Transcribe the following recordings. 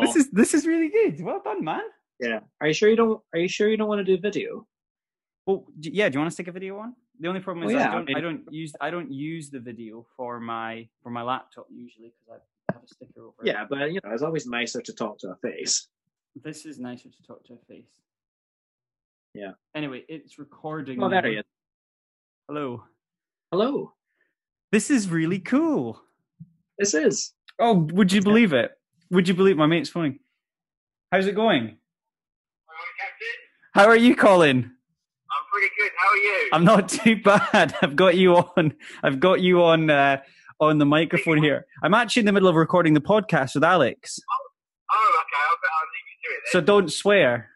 This is this is really good. Well done, man. yeah. Are you sure you don't? Are you sure you don't want to do video? Well, d- yeah. Do you want to stick a video on? The only problem is oh, I, yeah, I don't, I don't use I don't use the video for my for my laptop usually because I have a sticker over. it. Yeah, but you know, it's always nicer to talk to a face. This is nicer to talk to a face. Yeah. Anyway, it's recording. Oh, there he is. Hello. Hello. This is really cool. This is. Oh, would you believe it? Would you believe my mate's phoning? How's it going? How are you, Colin? I'm pretty good. How are you? I'm not too bad. I've got you on. I've got you on uh, on the microphone here. I'm actually in the middle of recording the podcast with Alex, oh, okay. I'll, I'll leave you to it then. so don't swear.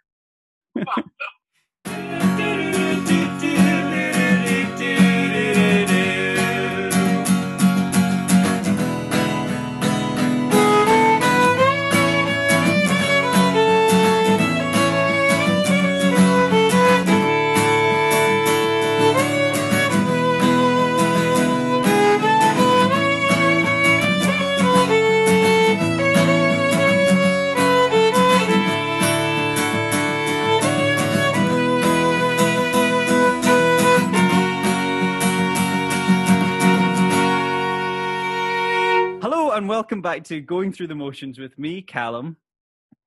Welcome back to Going Through the Motions with me, Callum.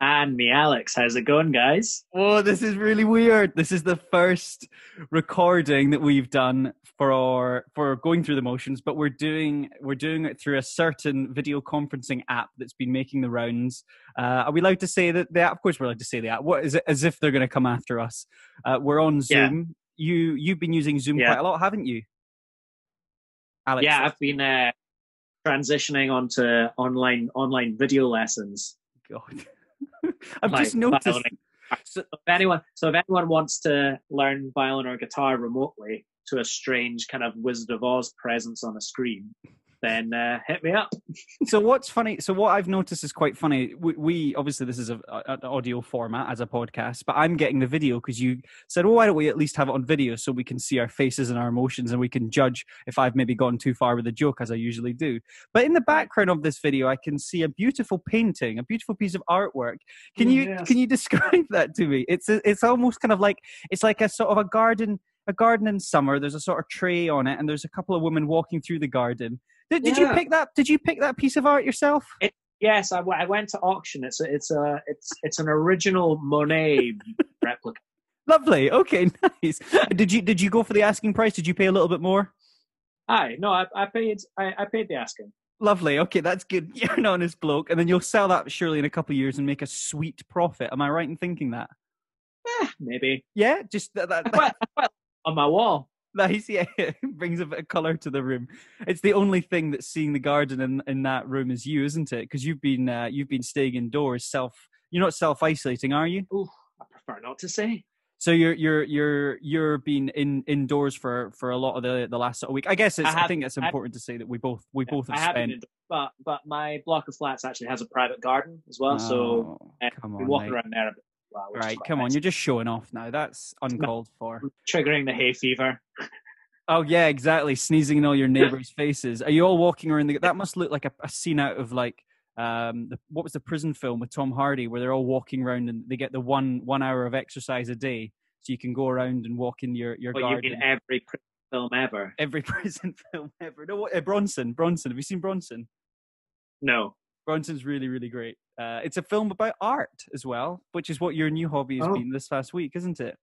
And me, Alex. How's it going, guys? Oh, this is really weird. This is the first recording that we've done for our for going through the motions, but we're doing we're doing it through a certain video conferencing app that's been making the rounds. Uh, are we allowed to say that the app? Of course, we're allowed to say the app. What is it? As if they're going to come after us. Uh, we're on Yeah. Zoom. You you've been using Zoom Yeah. quite a lot, haven't you? Alex, yeah, I've been uh, transitioning onto online online video lessons. God. I've like just noticed. violin. So if anyone, so if anyone wants to learn violin or guitar remotely to a strange kind of Wizard of Oz presence on a screen, then uh, hit me up. so what's funny so what i've noticed is quite funny. We, we obviously this is an audio format as a podcast but i'm getting the video because you said well why don't we at least have it on video so we can see our faces and our emotions and we can judge if i've maybe gone too far with a joke as i usually do. But in the background of this video i can see a beautiful painting a beautiful piece of artwork. Can Oh, you yes. can you describe that to me? It's a, it's almost kind of like it's like a sort of a garden a garden in summer. There's a sort of tray on it and there's a couple of women walking through the garden did, did you pick that? Did you pick that piece of art yourself? Yes, I went to auction. It's a, it's a it's it's an original Monet replica. Lovely. Okay, nice. Did you did you go for the asking price? Did you pay a little bit more? Aye, no, I, I paid I, I paid the asking. Lovely. Okay, that's good. You're an honest bloke, and then you'll sell that surely in a couple of years and make a sweet profit. Am I right in thinking that? Eh, maybe Yeah, just that. that, well, well, on my wall. Nice. Yeah, it brings a bit of color to the room. It's the only thing that's seeing the garden in in that room is you, isn't it? Because you've been uh, you've been staying indoors. Self. You're not self isolating, are you? Oh, I prefer not to say. So you're you're you're you're been in indoors for for a lot of the the last sort of week. I guess it's, I I, think it's important to say that we both we both have I spent. been, but but my block of flats actually has a private garden as well, so Oh, uh, come we walk around there a bit. As Well, which is right, quite come on, you're just showing off now. That's uncalled for. triggering the hay fever. Oh yeah, exactly. Sneezing in all your neighbors' faces. Are you all walking around? The, that must look like a, a scene out of like um the, what was the prison film with Tom Hardy where they're all walking around and they get the one one hour of exercise a day, so you can go around and walk in your your Well, you garden. mean every pr- film ever? Every prison film ever. No, what, uh, Bronson. Bronson. Have you seen Bronson? No. Bronson's really, really great. Uh, it's a film about art as well, which is what your new hobby has Oh. been this past week, isn't it?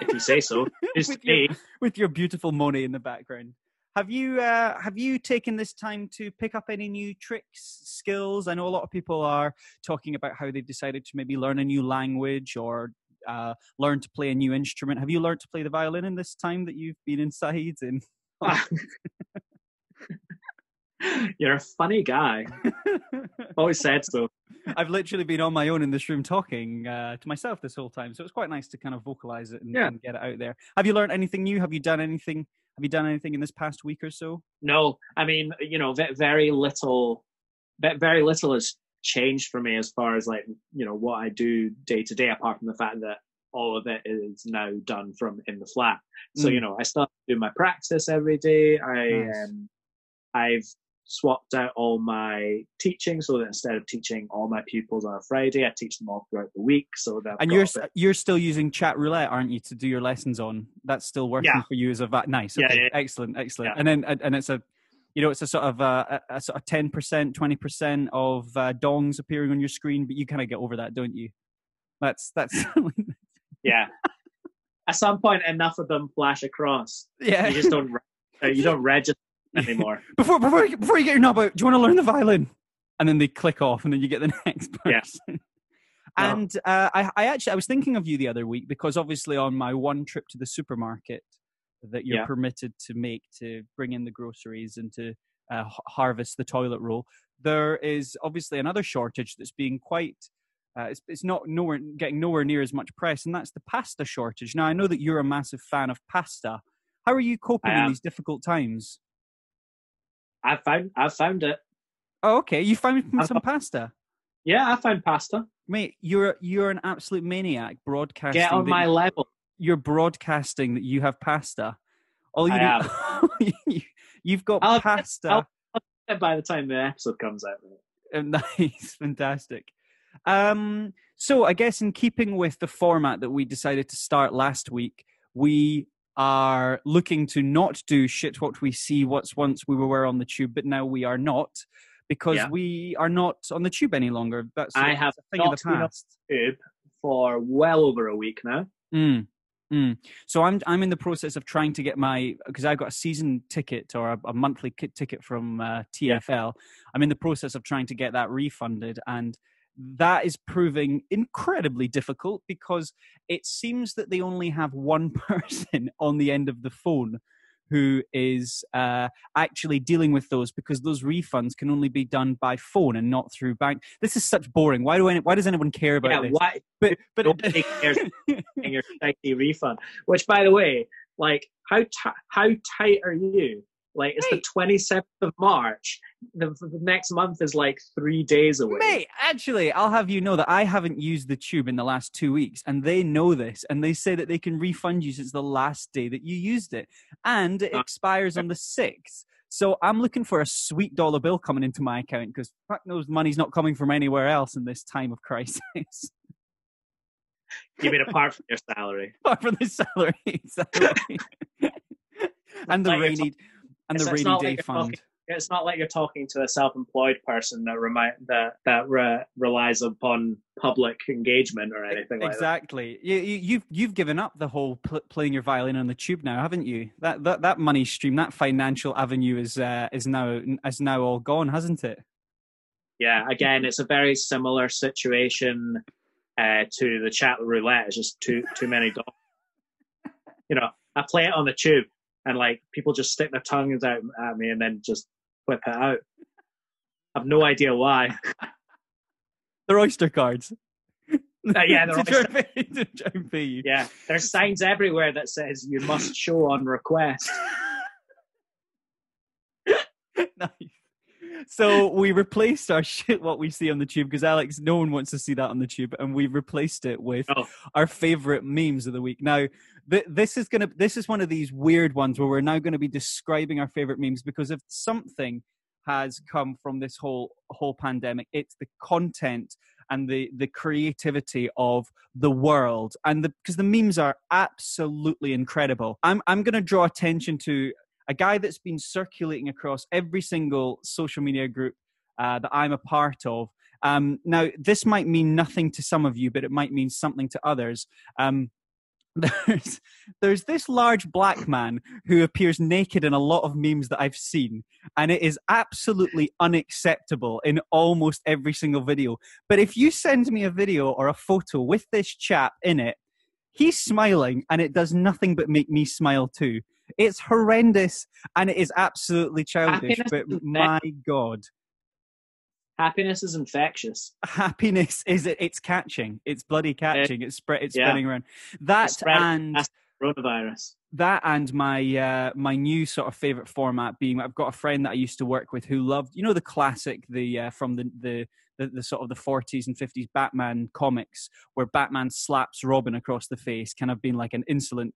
If you say so. With your- With your beautiful Monet in the background. Have you uh, have you taken this time to pick up any new tricks, skills? I know a lot of people are talking about how they've decided to maybe learn a new language or uh, learn to play a new instrument. Have you learned to play the violin in this time that you've been inside? And You're a funny guy. Always said so. I've literally been on my own in this room talking uh, to myself this whole time, so it's quite nice to kind of vocalize it and, Yeah. and get it out there. Have you learned anything new? Have you done anything? Have you done anything in this past week or so? No, I mean, you know, very little, ve- very little has changed for me as far as like, you know, what I do day to day, apart from the fact that all of it is now done from in the flat. So, Mm. you know, I still do my practice every day. I, Nice. um, I've swapped out all my teaching so that instead of teaching all my pupils on a Friday, I teach them all throughout the week. So that and you're you're still using chat roulette, aren't you, to do your lessons on? That's still working yeah. for you as a va- nice. Okay, yeah, yeah. excellent, excellent. And then and it's a you know, it's a sort of uh, a, a sort of ten percent, twenty percent of uh, dongs appearing on your screen, but you kind of get over that, don't you? That's that's yeah. At some point, enough of them flash across. Yeah, you just don't you don't register anymore. before before before you get your knob out, do you want to learn the violin? And then they click off, and then you get the next person. Yeah. And uh, I, I actually I was thinking of you the other week because obviously on my one trip to the supermarket that you're Yeah. permitted to make to bring in the groceries and to uh, harvest the toilet roll, there is obviously another shortage that's being quite. Uh, it's, it's not nowhere getting nowhere near as much press, and that's the pasta shortage. Now I know that you're a massive fan of pasta. How are you coping in these difficult times? I found I found it. Oh, okay. You found some pasta, Yeah, I found pasta. mate. You're you're an absolute maniac broadcasting. Get on my level. You're broadcasting that you have pasta. All you I need, you, you've got I'll- pasta. I'll- By the time the episode comes out, Uh, Nice, fantastic. Um, so I guess in keeping with the format that we decided to start last week, we are looking to not do shit what we see what's once we were on the tube, but now we are not because Yeah. we are not on the tube any longer. That's I have a thing of not the been on past. tube for well over a week now. Mm. Mm. So I'm I'm in the process of trying to get my because I've got a season ticket or a, a monthly kit ticket from uh, TFL. I'm in the process of trying to get that refunded, and that is proving incredibly difficult because it seems that they only have one person on the end of the phone who is uh, actually dealing with those because those refunds can only be done by phone and not through bank. This is such boring. Why do any, why does anyone care about Yeah, this? why But but Nobody cares. getting your refund? Which, by the way, like how ti how tight are you? Like it's Mate. the twenty seventh of March. The, the next month is like three days away. Mate, actually, I'll have you know that I haven't used the tube in the last two weeks, and they know this, and they say that they can refund you since the last day that you used it, and it Uh, expires on the sixth. So I'm looking for a sweet dollar bill coming into my account because fuck knows money's not coming from anywhere else in this time of crisis, You mean apart from your salary? apart from the salary, exactly. and the Like rainy and the rainy not day like you're fund. talking- It's not like you're talking to a self-employed person that remind that that re- relies upon public engagement or anything like that. exactly. You, you, you've you've given up the whole pl- playing your violin on the tube now, haven't you? That that that money stream, that financial avenue is uh, is now is now all gone, hasn't it? Yeah, again, it's a very similar situation uh, to the chat roulette. It's just too too many dogs. You know, I play it on the tube, and like people just stick their tongues out at me and then just whip it out. I've no idea why. They're oyster cards. Uh, yeah, they're try oyster- and to try and pay you. Yeah, there's signs everywhere that says you must show on request. nice. So we replaced our shit what we see on the tube because Alex, no one wants to see that on the tube, and we replaced it with Oh. our favorite memes of the week. Now, th- this is gonna this is one of these weird ones where we're now going to be describing our favorite memes because if something has come from this whole whole pandemic, it's the content and the the creativity of the world and the because the memes are absolutely incredible. I'm I'm going to draw attention to a guy that's been circulating across every single social media group uh, that I'm a part of. Um, now, this might mean nothing to some of you, but it might mean something to others. Um, there's there's this large black man who appears naked in a lot of memes that I've seen, and it is absolutely unacceptable in almost every single video. But if you send me a video or a photo with this chap in it, he's smiling, and it does nothing but make me smile too. It's horrendous, and it is absolutely childish. Happiness But my god, Happiness is infectious. happiness is it? It's catching. It's bloody catching. It's spread. It's yeah. spreading around. That and. Coronavirus. that and my uh, my new sort of favorite format being I've got a friend that I used to work with who loved you know the classic the uh, from the, the the the sort of the 40s and 50s Batman comics where Batman slaps Robin across the face kind of being like an insolent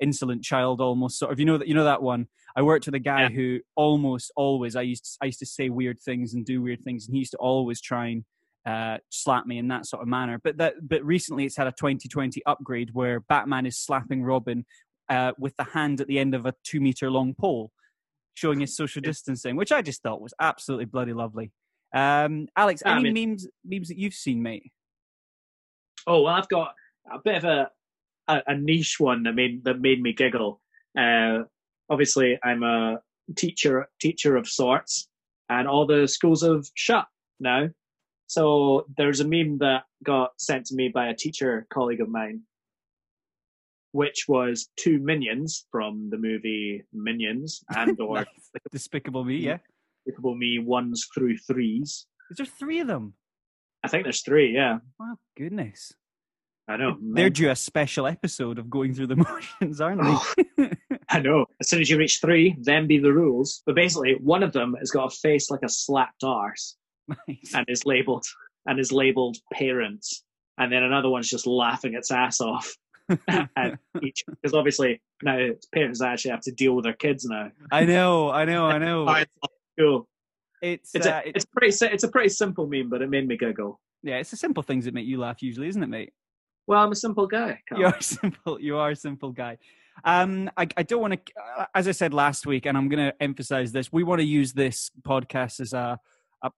insolent child almost sort of you know that you know that one? I worked with a guy Yeah. who almost always i used to, i used to say weird things and do weird things and he used to always try and uh, slap me in that sort of manner. But that but recently it's had a 2020 upgrade where batman is slapping robin uh, with the hand at the end of a two meter long pole showing his social distancing which i just thought was absolutely bloody lovely. Um alex any mean- memes memes that you've seen mate? Oh well, I've got a bit of a a, a niche one that made that made me giggle. Uh, obviously, I'm a teacher teacher of sorts, and all the schools have shut now. So there's a meme that got sent to me by a teacher colleague of mine, which was two minions from the movie Minions and or despicable me yeah Despicable Me ones through threes. is there three of them I think there's three. Yeah, oh goodness I know. they're due a special episode of going through the motions aren't Oh, they I know. As soon as you reach three, then be the rules. But basically, one of them has got a face like a slapped arse nice and is labeled and is labeled parents, and then another one's just laughing its ass off. and each because obviously now it's parents actually have to deal with their kids now. i know i know i know Oh, it's cool. it's It's uh, a it- it's pretty it's a pretty simple meme, but it made me giggle. yeah it's the simple things that make you laugh usually isn't it mate Well, I'm a simple guy. Carl. You are simple. You are a simple guy. Um, I, I don't want to, uh, as I said last week, and I'm going to emphasize this. We want to use this podcast as a, a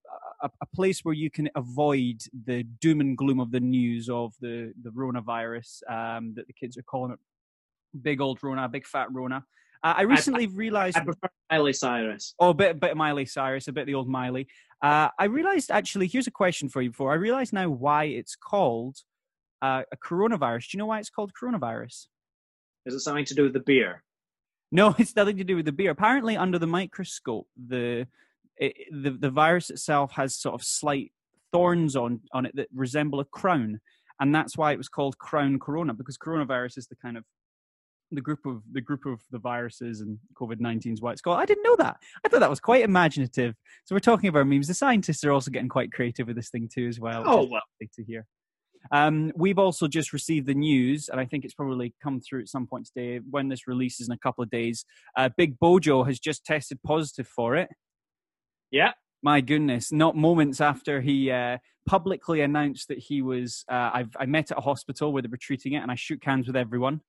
a a place where you can avoid the doom and gloom of the news of the the coronavirus um, that the kids are calling it. Big old Rona, big fat Rona. Uh, I recently realized I prefer Miley Cyrus. Oh, a bit, a bit of Miley Cyrus, a bit of the old Miley. Uh, I realized actually, here's a question for you before. I realized now why it's called uh, a coronavirus. Do you know why it's called coronavirus? Is it something to do with the beer? No, it's nothing to do with the beer. Apparently, under the microscope, the it, the the virus itself has sort of slight thorns on on it that resemble a crown, and that's why it was called crown corona because coronavirus is the kind of the group of the group of the viruses and COVID nineteen is why it's called. I didn't know that. I thought that was quite imaginative. So we're talking about memes. The scientists are also getting quite creative with this thing too, as well. Oh well. to hear. Um, we've also just received the news, and I think it's probably come through at some point today. When this releases in a couple of days, uh, Big Bojo has just tested positive for it. Yeah. My goodness! Not moments after he uh, publicly announced that he was, uh, I've, I met at a hospital where they were treating it, and I shook hands with everyone.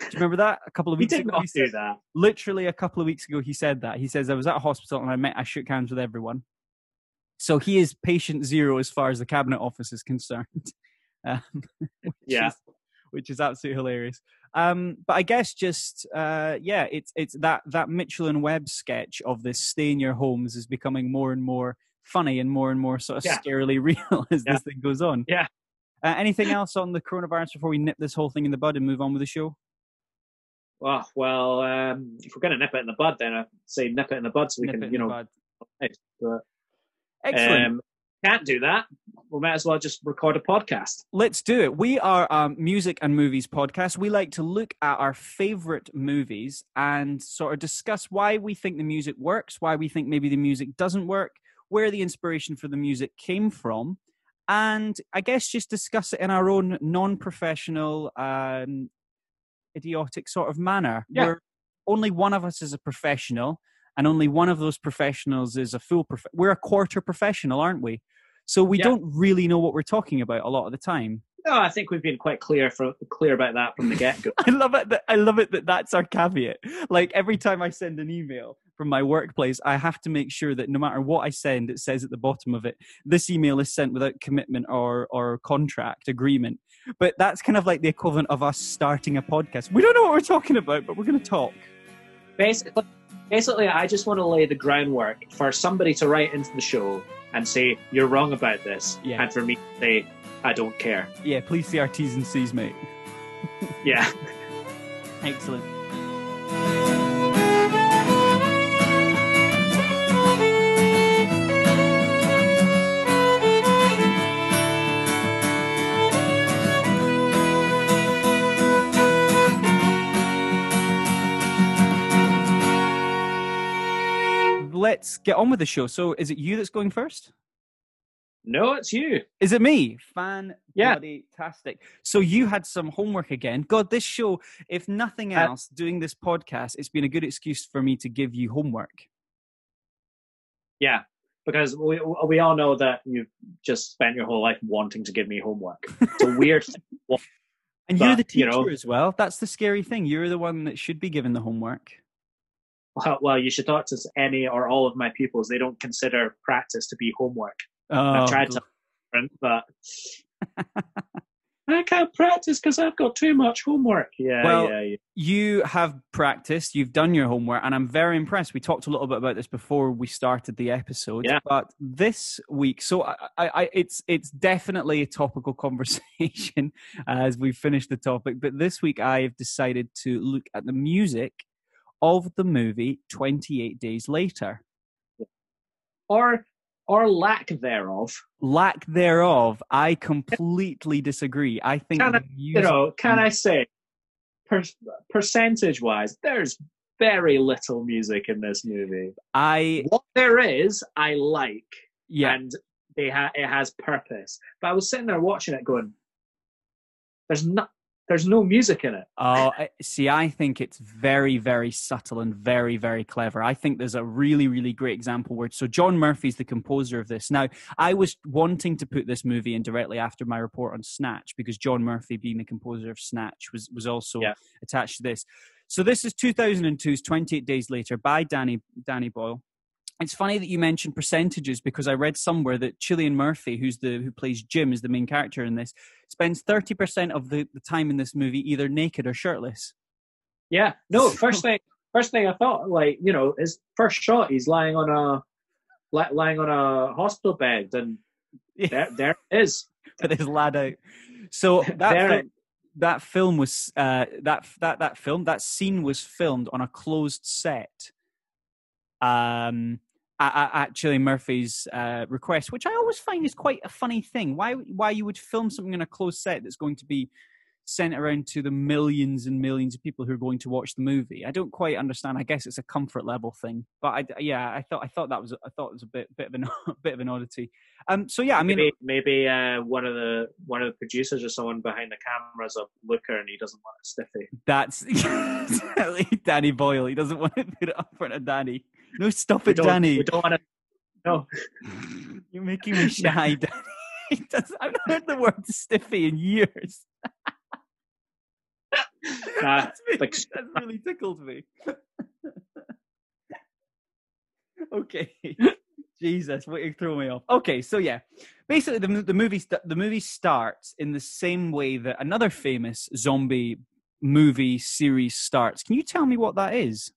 Do you remember that? A couple of We weeks did ago, not he do said- that. literally a couple of weeks ago he said that he says i was at a hospital and i met i shook hands with everyone so he is patient zero as far as the cabinet office is concerned um, which Yeah. is, which is absolutely hilarious um, but i guess just uh, yeah it's it's that that mitchell and webb sketch of this stay in your homes is becoming more and more funny and more and more sort of Yeah. scarily real as Yeah. this thing goes on Yeah. uh, anything else on the coronavirus before we nip this whole thing in the bud and move on with the show Well, well, um, if we're going to nip it in the bud, then I say nip it in the bud so we Nip can, you know, but, excellent um, can't do that. We might as well just record a podcast. Let's do it. We are a music and movies podcast. We like to look at our favorite movies and sort of discuss why we think the music works, why we think maybe the music doesn't work, where the inspiration for the music came from, and I guess just discuss it in our own non-professional, um, idiotic sort of manner. Yeah. Where only one of us is a professional, and only one of those professionals is a full. Prof- we're a quarter professional, aren't we? So we Yeah. don't really know what we're talking about a lot of the time. No, I think we've been quite clear for clear about that from the get go. I love it. That, I love it that that's our caveat. Like every time I send an email from my workplace, I have to make sure that no matter what I send, it says at the bottom of it, this email is sent without commitment or or contract agreement. But that's kind of like the equivalent of us starting a podcast. We don't know what we're talking about, but we're going to talk. Basically, basically, I just want to lay the groundwork for somebody to write into the show and say you're wrong about this, Yeah. and for me to say I don't care. Yeah, please see our T's and C's, mate. Yeah. Excellent. Let's get on with the show. So, is it you that's going first? No, it's you. Is it me? Fan Yeah. fantastic. So you had some homework again. God, this show, if nothing Uh, else, doing this podcast, it's been a good excuse for me to give you homework. Yeah, because we we all know that you've just spent your whole life wanting to give me homework. It's a weird thing. And you're But, the you teacher know- as well. That's the scary thing. You're the one that should be given the homework. Well, well, you should talk to any or all of my pupils. They don't consider practice to be homework. Oh, I've tried to, but I can't practice because I've got too much homework. Yeah, Well, yeah, yeah. you have practiced, you've done your homework, and I'm very impressed. We talked a little bit about this before we started the episode, Yeah. but this week, so I, I, I, it's it's definitely a topical conversation as we finish the topic. But this week, I've decided to look at the music of the movie 28 Days Later. Or or lack thereof. Lack thereof, I completely disagree. I think Can I- You know, can I mm. say, per, percentage wise, there's very little music in this movie. I What there is, I like. yeah. and they ha- it has purpose. But I was sitting there watching it, going, "There's not, there's no music in it." Oh, see, I think it's very, very subtle and very, very clever. I think there's a really, really great example where so John Murphy's the composer of this. Now, I was wanting to put this movie in directly after my report on Snatch because John Murphy, being the composer of Snatch, was was also Yeah. attached to this. So this is 2002's 28 Days Later by Danny Danny Boyle. It's funny that you mentioned percentages because I read somewhere that Cillian Murphy, who's the who plays Jim, is the main character in this, spends thirty percent of the, the time in this movie either naked or shirtless. Yeah, no. First thing, first thing I thought, like you know, his first shot, he's lying on a, lying on a hospital bed, and there, there it is. with his lad out. So that There fil- that film was uh, that that that film that scene was filmed on a closed set. Um. At, at Murphy's uh, request, which I always find is quite a funny thing. Why why you would film something on a closed set that's going to be sent around to the millions and millions of people who are going to watch the movie? I don't quite understand. I guess it's a comfort level thing, but I, yeah, I thought I thought that was I thought it was a bit bit of an bit of an oddity. Um. So yeah, I mean, maybe maybe uh, one of the one of the producers or someone behind the camera is a looker, and he doesn't want it stiffy. That's Danny Boyle. He doesn't want to put it up front of Danny. No, stop it, Danny. we don't want to. No, You're making me shy, Danny. I've not heard the word stiffy in years. Nah, that's, really, like- that's really tickled me. okay. Jesus, what you throw me off. Okay, so yeah, basically the the movie st- the movie starts in the same way that another famous zombie movie series starts. Can you tell me what that is?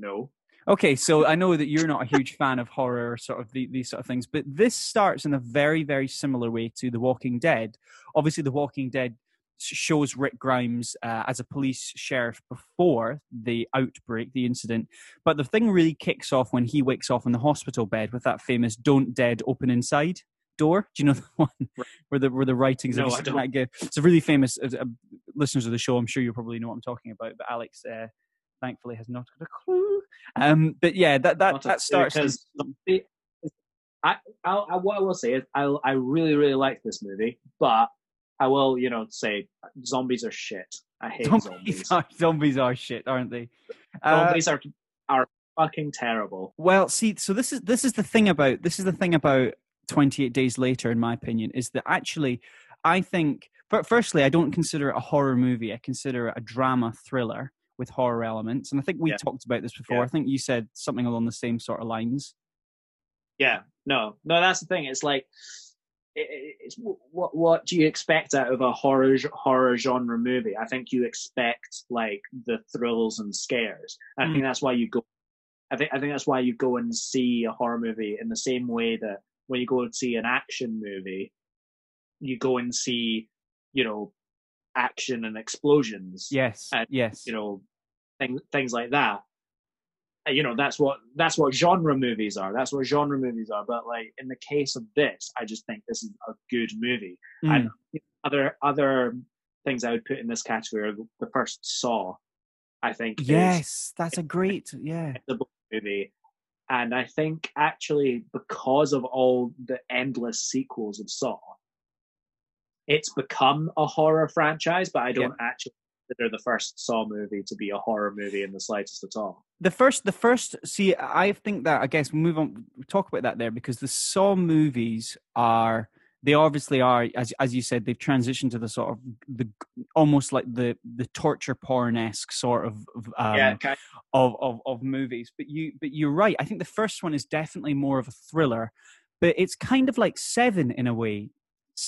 No. Okay, so I know that you're not a huge fan of horror or sort of the, these sort of things, but this starts in a very, very similar way to The Walking Dead. Obviously, The Walking Dead shows Rick Grimes uh, as a police sheriff before the outbreak, the incident. But the thing really kicks off when he wakes off in the hospital bed with that famous "Don't Dead, Open Inside." Door, do you know the one where the where the writings? No, I don't. that? It's a really famous. Uh, uh, listeners of the show, I'm sure you probably know what I'm talking about. But Alex, uh, thankfully, has not got a clue. Um, but yeah, that that that starts. because the- I, I, I what I will say is I I really really like this movie, but I will you know say zombies are shit. I hate zombies, zombies. are, zombies are shit, aren't they? Uh, Zombies are are fucking terrible. Well, see, so this is this is the thing about this is the thing about 28 Days Later, in my opinion, is that actually, I think, but firstly, I don't consider it a horror movie. I consider it a drama thriller with horror elements, and I think we Yeah. talked about this before. Yeah. I think you said something along the same sort of lines. Yeah, no, no, that's the thing. It's like, it, it- it's what what do you expect out of a horror horror genre movie? I think you expect like the thrills and scares. I Mm. think that's why you go. I think I think that's why you go and see a horror movie in the same way that when you go and see an action movie, you go and see, you know, action and explosions. Yes, And, yes, you know, things things like that. You know, that's what that's what genre movies are. That's what genre movies are. But like in the case of this, I just think this is a good movie. Mm. And other other things I would put in this category are the- first Saw. I think yes, that's a great, yeah. the movie. and I think actually because of all the endless sequels of Saw, it's become a horror franchise. But I don't actually consider the first Saw movie to be a horror movie in the slightest at all. The first, the first. See, I think that I guess we move on. we talk about that there because the Saw movies are they obviously are as as you said they've transitioned to the sort of the almost like the the torture porn esque sort of um, yeah, kind of, of of movies. But you but you're right. I think the first one is definitely more of a thriller, but it's kind of like Seven in a way.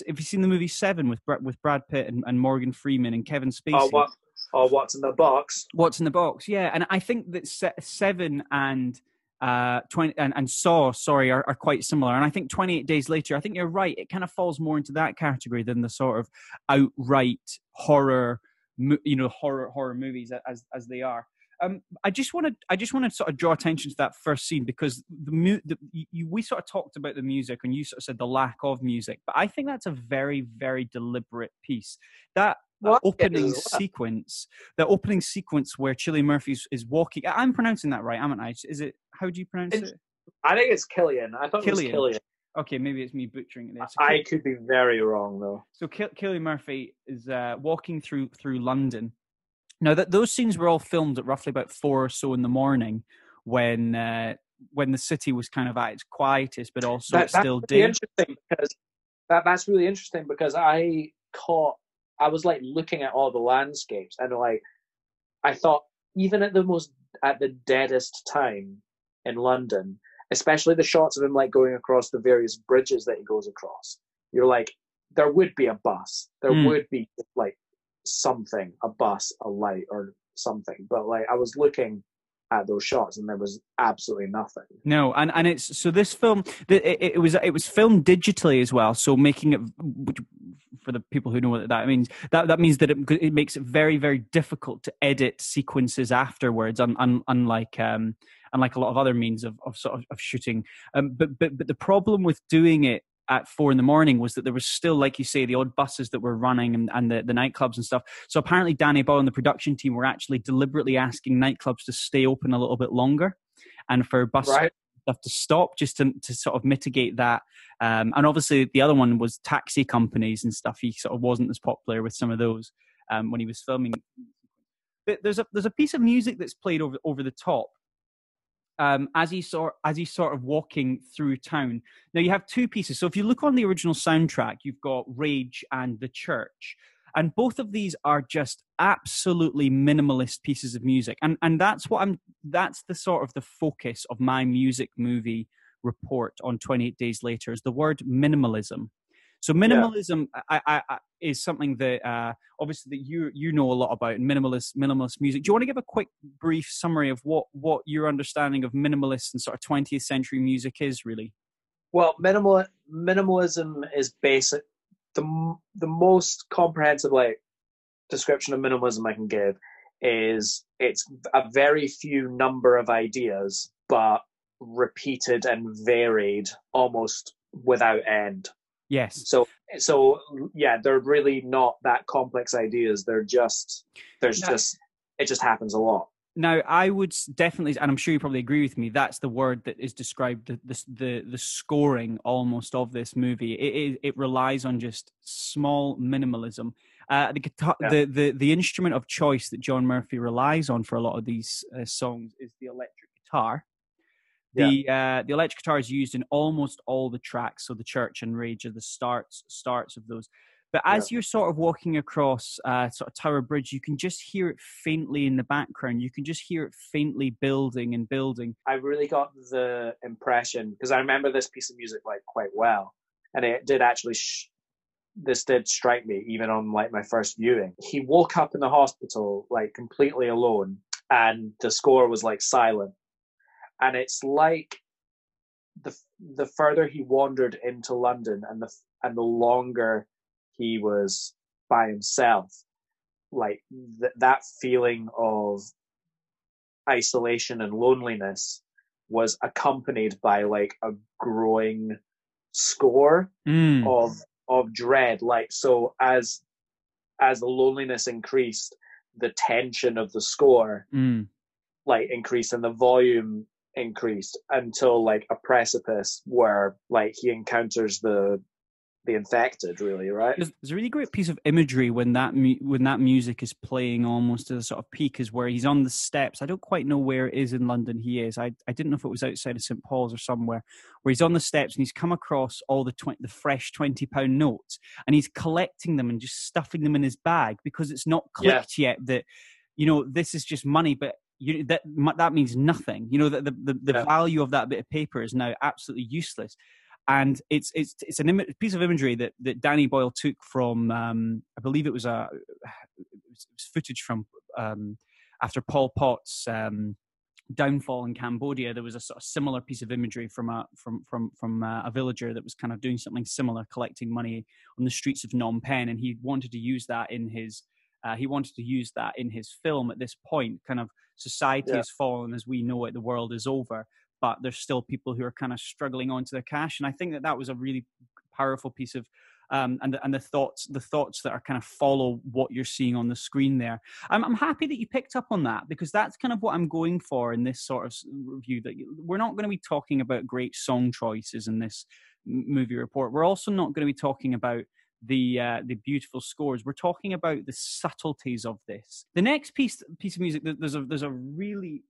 Have you seen the movie Seven with with Brad Pitt and, and Morgan Freeman and Kevin Spacey? or what or what's in the box. What's in the box? Yeah, and I think that se- Seven and uh 20 and, and Saw, sorry, are, are quite similar. And I think 28 Days Later, I think you're right. It kind of falls more into that category than the sort of outright horror, you know, horror horror movies as as they are. Um, I just want to I just want to sort of draw attention to that first scene because the, mu- the you, we sort of talked about the music and you sort of said the lack of music, but I think that's a very very deliberate piece. That Well, I think it opening sequence, the opening sequence where Chili Murphy is walking. I'm pronouncing that right, haven't I? Is it? How do you pronounce It's- it? I think it's Killian. I thought Killian. it was Killian. Okay, maybe it's me butchering it there. So, I could be very wrong though. so Kill- Cillian Murphy is uh, walking through through London. Now that those scenes were all filmed at roughly about four or so in the morning, when uh, when the city was kind of at its quietest, but also That- it's that's still really day. interesting because that that's really interesting because I caught I was like looking at all the landscapes and like I thought even at the most at the deadest time in London, especially the shots of him like going across the various bridges that he goes across, you're like there would be a bus, there Mm. would be like something, a bus, a light, or something. But like I was looking at those shots and there was absolutely nothing. No, and and it's so this film it, it was it was filmed digitally as well. So making it for the people who know what that means, that that means that it, it makes it very very difficult to edit sequences afterwards. Un, un, unlike um unlike a lot of other means of, of sort of, of shooting. Um, but but but the problem with doing it at four in the morning was that there was still, like you say, the odd buses that were running and, and the, the nightclubs and stuff. So apparently, Danny Boyle and the production team were actually deliberately asking nightclubs to stay open a little bit longer, and for bus Right? stuff to stop just to, to sort of mitigate that. Um, and obviously, the other one was taxi companies and stuff. He sort of wasn't as popular with some of those um, when he was filming. But there's a there's a piece of music that's played over over the top um, as he sort as he's sort of walking through town. Now you have two pieces. So if you look on the original soundtrack, you've got Rage and The Church, and both of these are just absolutely minimalist pieces of music, and and that's what I'm. That's the sort of the focus of my music movie report on 28 Days Later is the word minimalism. So minimalism I, I, I, is something that uh, obviously that you you know a lot about in minimalist minimalist music. Do you want to give a quick brief summary of what what your understanding of minimalist and sort of 20th century music is really? Well, minimal minimalism is basic. The the most comprehensive like description of minimalism I can give is it's a very few number of ideas, but repeated and varied almost without end. Yes. So so yeah, they're really not that complex ideas. They're just there's No. just it just happens a lot. Now, I would definitely, and I'm sure you probably agree with me. That's the word that is described the the the, the scoring almost of this movie. It, it it relies on just small minimalism. Uh, the guitar, Yeah. the, the the instrument of choice that John Murphy relies on for a lot of these uh, songs is the electric guitar. The uh, the electric guitar is used in almost all the tracks. So the Church and Rage are the starts starts of those. But as you're sort of walking across uh, sort of Tower Bridge, you can just hear it faintly in the background. You can just hear it faintly building and building. I really got the impression because I remember this piece of music like quite well, and it did actually. Sh- this did strike me even on like my first viewing. He woke up in the hospital like completely alone, and the score was like silent, and it's like the the further he wandered into London, and the and the longer he was by himself, like th- that feeling of isolation and loneliness was accompanied by like a growing score Mm. of of dread like so as as the loneliness increased the tension of the score Mm. like increased and the volume increased until like a precipice where like he encounters the the infected really right? There's, there's, a really great piece of imagery when that mu- when that music is playing almost at a sort of peak is where he's on the steps. I don't quite know where it is in london he is. I, I didn't know if it was outside of st paul's or somewhere where he's on the steps and he's come across all the 20, the fresh 20 pound notes and he's collecting them and just stuffing them in his bag because it's not clicked yeah. yet that you know this is just money but you, that that means nothing. You know that the the, the yeah. value of that bit of paper is now absolutely useless and it's it's it's an Im- piece of imagery that that Danny Boyle took from um, I believe it was a it was footage from um, after Pol Pot's um, downfall in Cambodia. There was a sort of similar piece of imagery from a from from from uh, a villager that was kind of doing something similar, collecting money on the streets of Phnom Penh, and he wanted to use that in his uh, he wanted to use that in his film at this point. Kind of society yeah. has fallen as we know it, the world is over but there's still people who are kind of struggling onto their cash. And I think that that was a really powerful piece of um, and the, and the thoughts the thoughts that are kind of follow what you're seeing on the screen there. I'm, I'm happy that you picked up on that because that's kind of what I'm going for in this sort of review. That we're not going to be talking about great song choices in this movie report. We're also not going to be talking about the uh, the beautiful scores. We're talking about the subtleties of this. The next piece piece of music there's a there's a really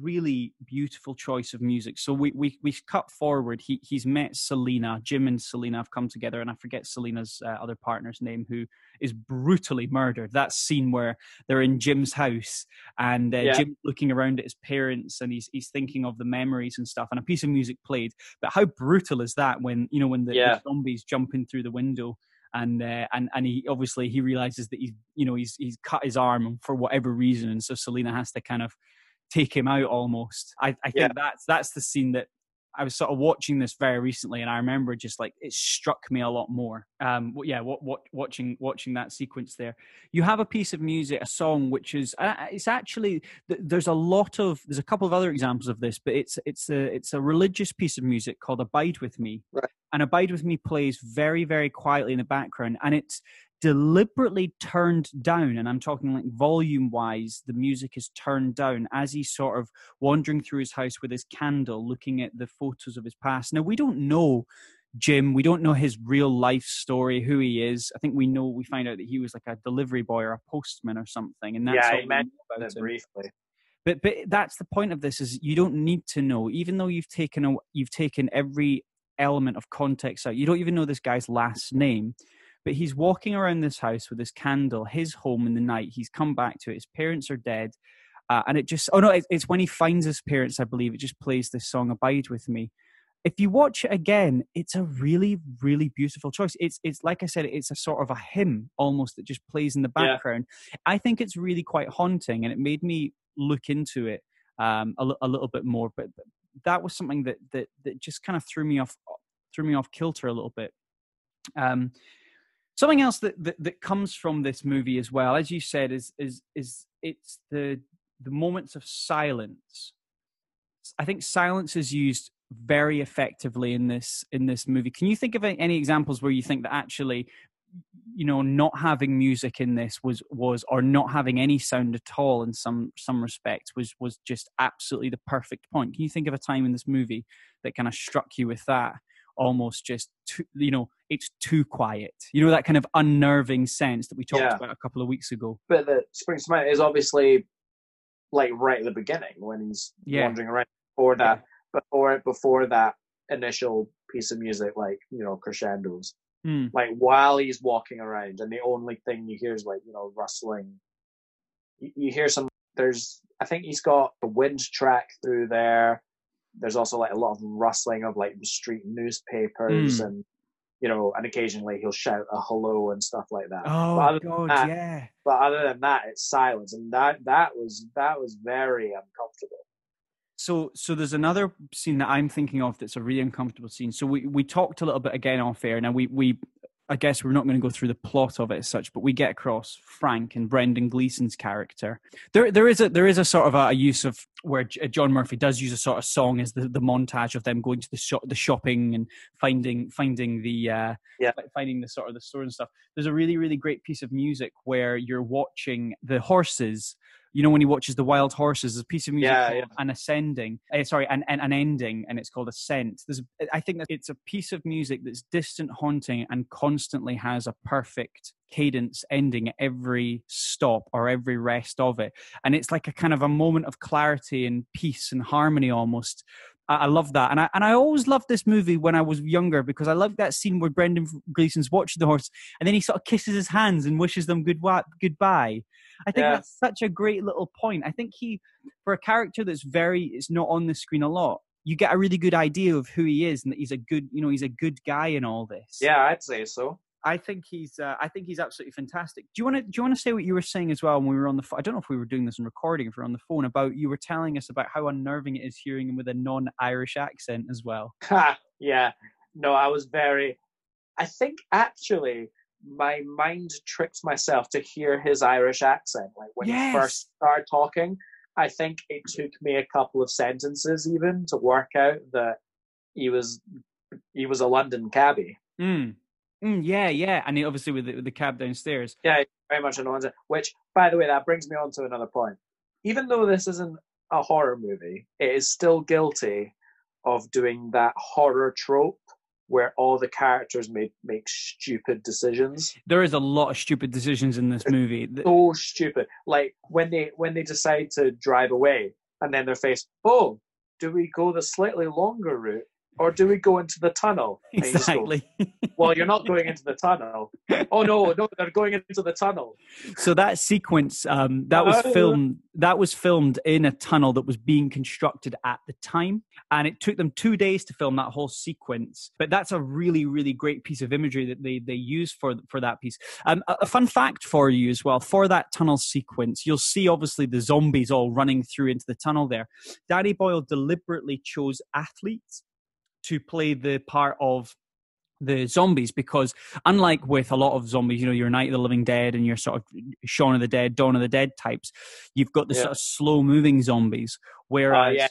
really beautiful choice of music. So we we we cut forward. He he's met Selena. Jim and Selena have come together, and I forget Selena's uh, other partner's name, who is brutally murdered. That scene where they're in Jim's house and uh, yeah. Jim looking around at his parents, and he's he's thinking of the memories and stuff. And a piece of music played. But how brutal is that when you know when the, yeah. the zombies jumping through the window? And uh, and and he obviously he realizes that he's you know he's he's cut his arm for whatever reason, and so Selena has to kind of take him out almost. I, I think yeah. that's that's the scene that I was sort of watching this very recently, and I remember just like it struck me a lot more. Um, yeah, what, what, watching watching that sequence there. You have a piece of music, a song, which is uh, it's actually there's a lot of there's a couple of other examples of this, but it's it's a it's a religious piece of music called "Abide with Me," right. and "Abide with Me" plays very very quietly in the background, and it's deliberately turned down, and I'm talking like volume wise, the music is turned down as he's sort of wandering through his house with his candle, looking at the photos of his past. Now, we don't know Jim, we don't know his real life story, who he is. I think we know, we find out that he was like a delivery boy or a postman or something. And that's yeah, I mentioned it briefly. But but that's the point of this is you don't need to know, even though you've taken a, you've taken every element of context out. You don't even know this guy's last name but he's walking around this house with his candle, his home in the night. He's come back to it. His parents are dead. Uh, and it just, oh no, it, it's when he finds his parents, I believe, it just plays this song, Abide With Me. If you watch it again, it's a really, really beautiful choice. It's, it's like I said, it's a sort of a hymn almost that just plays in the background. Yeah. I think it's really quite haunting, and it made me look into it um, a, a little bit more. But, but that was something that, that that just kind of threw me off, threw me off kilter a little bit. Um, something else that, that, that comes from this movie as well, as you said, is is is it's the the moments of silence. I think silence is used very effectively in this in this movie. Can you think of any examples where you think that actually, you know, not having music in this was was or not having any sound at all in some some respects was was just absolutely the perfect point? Can you think of a time in this movie that kind of struck you with that? Almost just too, you know it's too quiet you know that kind of unnerving sense that we talked yeah. about a couple of weeks ago but the spring to mind is obviously like right at the beginning when he's yeah. wandering around before that yeah. before before that initial piece of music like you know crescendos mm. like while he's walking around and the only thing you hear is like you know rustling you, you hear some there's i think he's got the wind track through there there's also like a lot of rustling of like the street newspapers mm. and you know, and occasionally he'll shout a hello and stuff like that. Oh god, that, yeah. But other than that, it's silence, and that that was that was very uncomfortable. So, so there's another scene that I'm thinking of that's a really uncomfortable scene. So we we talked a little bit again off air. Now we we I guess we're not going to go through the plot of it as such, but we get across Frank and Brendan Gleeson's character. There, there is a there is a sort of a, a use of where uh, John Murphy does use a sort of song as the, the montage of them going to the shop, the shopping and finding finding the uh, yeah. finding the sort of the store and stuff. There's a really really great piece of music where you're watching the horses you know when he watches the wild horses there's a piece of music Yeah, called yeah. an ascending uh, sorry an, an, an ending and it's called ascent there's i think that it's a piece of music that's distant haunting and constantly has a perfect cadence ending at every stop or every rest of it and it's like a kind of a moment of clarity and peace and harmony almost I love that, and I and I always loved this movie when I was younger because I loved that scene where Brendan Gleeson's watching the horse, and then he sort of kisses his hands and wishes them good goodbye. I think Yeah. that's such a great little point. I think he, for a character that's very, is not on the screen a lot, you get a really good idea of who he is and that he's a good, you know, he's a good guy in all this. Yeah, I'd say so. I think he's, uh, I think he's absolutely fantastic. Do you want to, do you want to say what you were saying as well when we were on the? I don't know if we were doing this in recording, if we are on the phone about you were telling us about how unnerving it is hearing him with a non-Irish accent as well. Yeah. No, I was very. I think actually my mind tricked myself to hear his Irish accent. Like when Yes. he first started talking, I think it took me a couple of sentences even to work out that he was he was a London cabbie. Mm. Mm, yeah, yeah, and obviously with the, with the cab downstairs. Yeah, very much an London. Which, by the way, that brings me on to another point. Even though this isn't a horror movie, it is still guilty of doing that horror trope where all the characters make make stupid decisions. There is a lot of stupid decisions in this movie. So stupid. Like when they when they decide to drive away and then they're faced, oh, do we go the slightly longer route or do we go into the tunnel? And you just go, Exactly. well, you're not going into the tunnel. Oh no, no, they're going into the tunnel. so that sequence, um, that was Uh, filmed. That was filmed in a tunnel that was being constructed at the time, and it took them two days to film that whole sequence. But that's a really, really great piece of imagery that they they use for for that piece. Um, a, a fun fact for you as well: for that tunnel sequence, you'll see obviously the zombies all running through into the tunnel. There, Danny Boyle deliberately chose athletes to play the part of the zombies because unlike with a lot of zombies you know your night of the living dead and your sort of shaun of the dead dawn of the dead types you've got the Yeah. sort of slow moving zombies whereas yeah.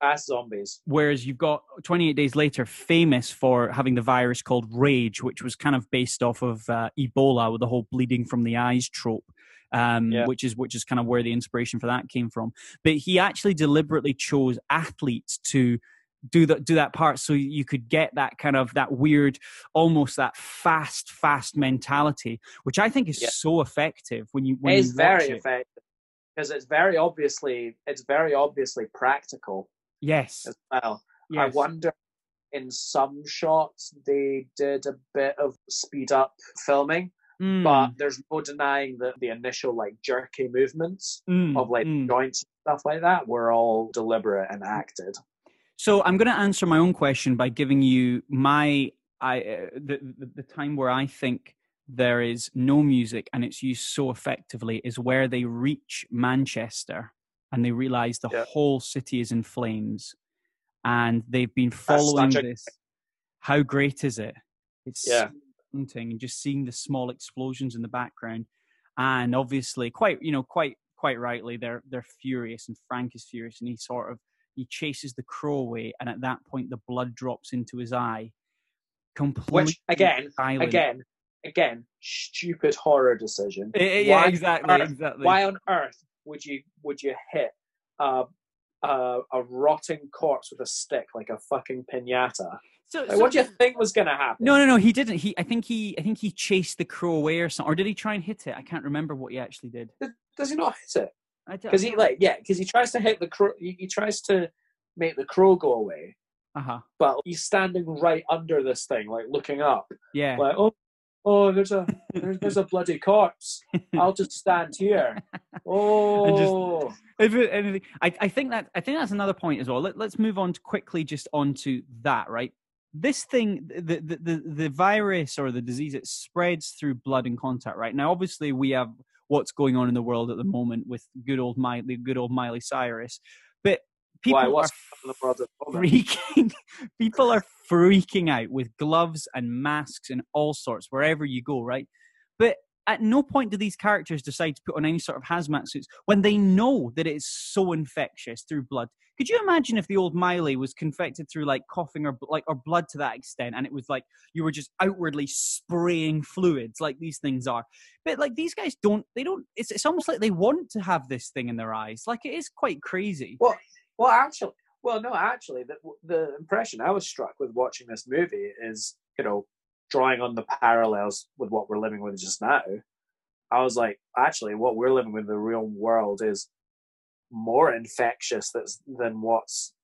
Fast zombies. whereas you've got 28 days later famous for having the virus called rage which was kind of based off of uh, ebola with the whole bleeding from the eyes trope um, Yeah. which is which is kind of where the inspiration for that came from but he actually deliberately chose athletes to do that do that part so you could get that kind of that weird almost that fast fast mentality which i think is Yeah. so effective when you when It you very it. effective because it's very obviously it's very obviously practical yes as well. yes I wonder in some shots they did a bit of speed up filming, Mm, but there's no denying that the initial like jerky movements mm, of like mm. joints and stuff like that were all deliberate and acted. So I'm going to answer my own question by giving you my I uh, the, the the time where I think there is no music and it's used so effectively is where they reach Manchester and they realize the Yeah. whole city is in flames and they've been following this. How great is it? It's Yeah. haunting and just seeing the small explosions in the background and obviously quite you know quite quite rightly they're they're furious and Frank is furious and he sort of he chases the crow away and at that point the blood drops into his eye completely Which again, silent. again, again, stupid horror decision. Eh, eh, yeah Why exactly on earth- exactly Why on earth would you would you hit a a, a rotting corpse with a stick like a fucking pinata? so, Like, so- what do you think was going to happen? no no no he didn't he i think he i think he chased the crow away or something or did he try and hit it i can't remember what he actually did Does he not hit it? Because he like yeah, because he tries to hit the crow. He, he tries to make the crow go away, uh-huh but he's standing right under this thing, like looking up, yeah like oh, oh, there's a there's, there's a bloody corpse. I'll just stand here. Oh, If it, anything, I, I think that I think that's another point as well. Let, let's move on to quickly just onto that. Right, this thing, the, the the the virus or the disease, it spreads through blood and contact. Right now, obviously, we have what's going on in the world at the moment with good old Miley, good old Miley Cyrus, but people why? are What's in the world at the moment? freaking people are freaking out with gloves and masks and all sorts wherever you go right but at no point do these characters decide to put on any sort of hazmat suits when they know that it's so infectious through blood. Could you imagine if the old Miley was confected through like coughing or like or blood to that extent, and it was like you were just outwardly spraying fluids like these things are? But like these guys don't, they don't. It's it's almost like they want to have this thing in their eyes. Like it is quite crazy. Well, well, actually, well, no, actually, the the impression I was struck with watching this movie is, you know, drawing on the parallels with what we're living with just now. I was like, actually, what we're living with in the real world is more infectious than what's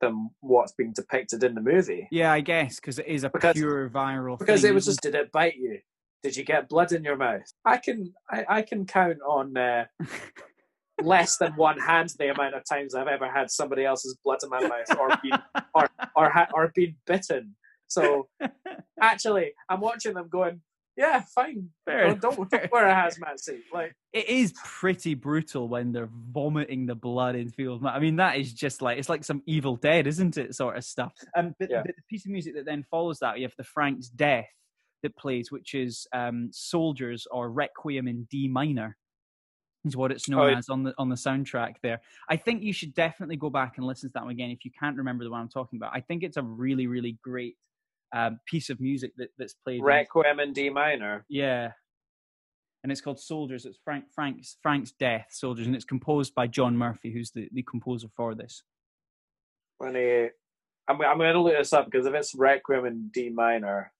than what's being depicted in the movie. Yeah, I guess because it is a Because- pure viral. Because thing, it was just, did it bite you? Did you get blood in your mouth? I can I, I can count on uh, less than one hand the amount of times I've ever had somebody else's blood in my mouth or been or or, ha- or been bitten. So actually, I'm watching them going, yeah, fine. Fair, don't, don't, don't wear a hazmat suit. Like, it is pretty brutal when they're vomiting the blood in field. I mean, that is just like it's like some Evil Dead, isn't it? Sort of stuff. Um, but, Yeah. but the piece of music that then follows that, you have the Frank's death that plays, which is um, Soldiers or Requiem in D minor. Is what it's known Oh, as on the on the soundtrack there. I think you should definitely go back and listen to that one again if you can't remember the one I'm talking about. I think it's a really really great um, piece of music that, that's played. Requiem in D minor. yeah. And it's called Soldiers. It's Frank Frank's Frank's Death Soldiers, and it's composed by John Murphy, who's the, the composer for this. When he, I'm, I'm going to look this up because if it's Requiem in D minor,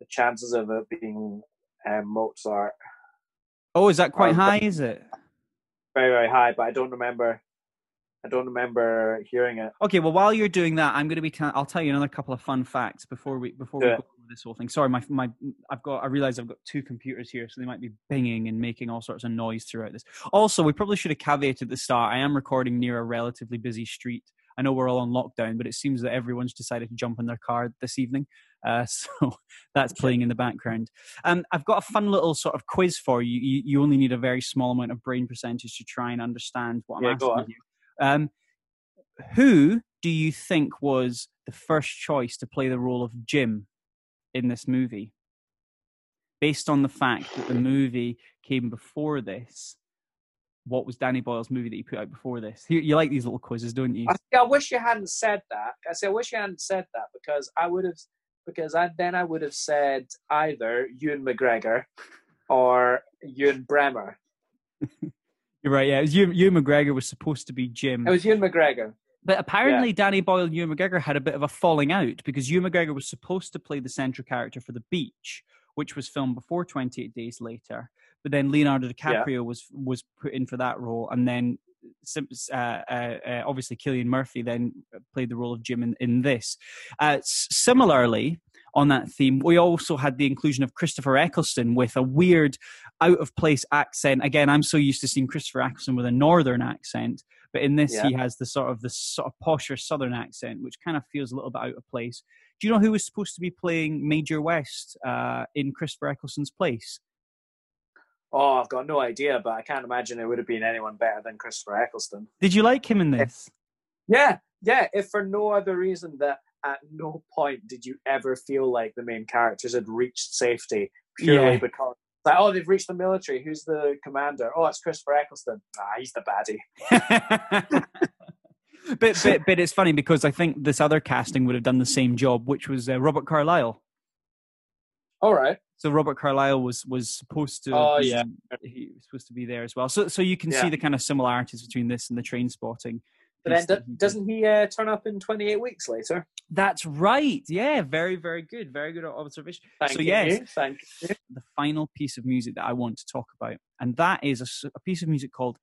the chances of it being um, Mozart Oh, is that quite high? Is it? very very high, but I don't remember. I don't remember hearing it. Okay. Well, while you're doing that, I'm going to be. Tell- I'll tell you another couple of fun facts before we before we Yeah. go over this whole thing. Sorry, my my I've got. I realize I've got two computers here, so they might be binging and making all sorts of noise throughout this. Also, we probably should have caveated at the start. I am recording near a relatively busy street. I know we're all on lockdown, but it seems that everyone's decided to jump in their car this evening. Uh, so that's playing in the background. Um, I've got a fun little sort of quiz for you. You, you only need a very small amount of brain percentage to try and understand what I'm Yeah, asking you. Um, who do you think was the first choice to play the role of Jim in this movie? Based on the fact that the movie came before this, what was Danny Boyle's movie that he put out before this? You, you like these little quizzes, don't you? I, I wish you hadn't said that. I say I wish you hadn't said that because I would have because I then I would have said either Ewan McGregor or Ewen Bremner. You're right. Yeah, it was Ewan, Ewan McGregor was supposed to be Jim, It was Ewan McGregor. but apparently Danny Boyle and Ewan McGregor had a bit of a falling out because Ewan McGregor was supposed to play the central character for The Beach, which was filmed before 28 Days Later. But then Leonardo DiCaprio was was put in for that role, and then uh, uh, uh, obviously Cillian Murphy then played the role of Jim in, in this. Uh, s- similarly, on that theme, we also had the inclusion of Christopher Eccleston with a weird, out of place accent. Again, I'm so used to seeing Christopher Eccleston with a northern accent, but in this he has the sort of the sort of posher southern accent, which kind of feels a little bit out of place. Do you know who was supposed to be playing Major West uh, in Christopher Eccleston's place? Oh, I've got no idea, but I can't imagine it would have been anyone better than Christopher Eccleston. Did you like him in this? Yeah, yeah. If for no other reason that at no point did you ever feel like the main characters had reached safety purely Yeah. because like, oh, they've reached the military. Who's the commander? Oh, it's Christopher Eccleston. Ah, he's the baddie. but, but but it's funny because I think this other casting would have done the same job, which was uh, Robert Carlyle. All right. So Robert Carlyle was was supposed to. Oh, be- yeah. he was supposed to be there as well. So so you can see the kind of similarities between this and the Trainspotting. But then doesn't he uh, turn up in 28 weeks later? That's right. Yeah, very very good. Very good observation. Thank so you. yes, Thank you. the final piece of music that I want to talk about, and that is a piece of music called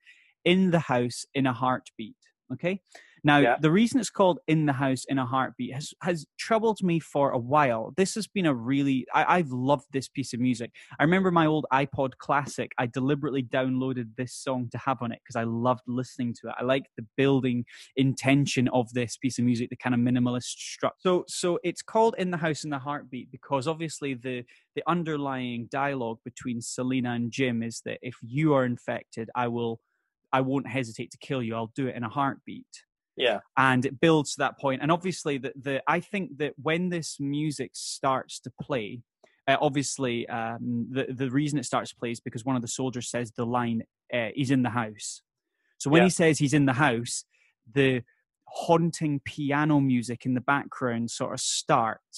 "In the House in a Heartbeat." Okay. Now, Yeah. the reason it's called "In the House in a Heartbeat" has has troubled me for a while. This has been a really I, I've loved this piece of music. I remember my old iPod Classic. I deliberately downloaded this song to have on it because I loved listening to it. I like the building intention of this piece of music, the kind of minimalist structure. So, so it's called "In the House in the Heartbeat" because obviously the the underlying dialogue between Selena and Jim is that if you are infected, I will, I won't hesitate to kill you. I'll do it in a heartbeat Yeah. and it builds to that point and obviously the, the i think that when this music starts to play uh, obviously um, the the reason it starts to play is because one of the soldiers says the line uh, he's in the house so when Yeah. he says he's in the house the haunting piano music in the background sort of starts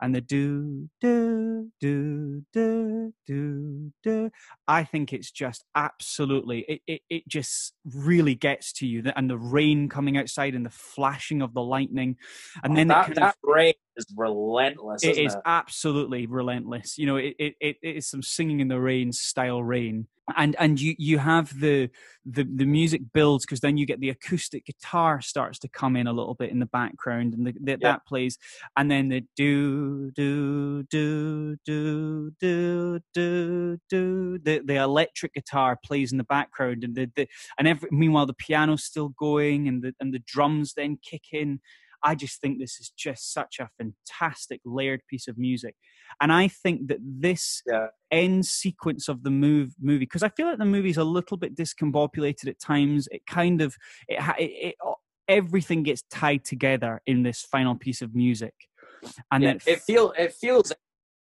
and the do do do do do do i think it's just absolutely it, it, it just really gets to you and the rain coming outside and the flashing of the lightning and oh, then Oh, that, kind of- that rain is relentless. it is it? absolutely relentless. You know, it, it, it is some singing in the rain style rain, and and you you have the the the music builds because then you get the acoustic guitar starts to come in a little bit in the background, and the, the, that plays, and then the do do do do do do do the the electric guitar plays in the background, and the, the and every meanwhile the piano's still going, and the and the drums then kick in. I just think this is just such a fantastic layered piece of music. And I think that this Yeah. end sequence of the move movie, because I feel like the movie's a little bit discombobulated at times. It kind of it, it, it everything gets tied together in this final piece of music. And Yeah, then it feel it feels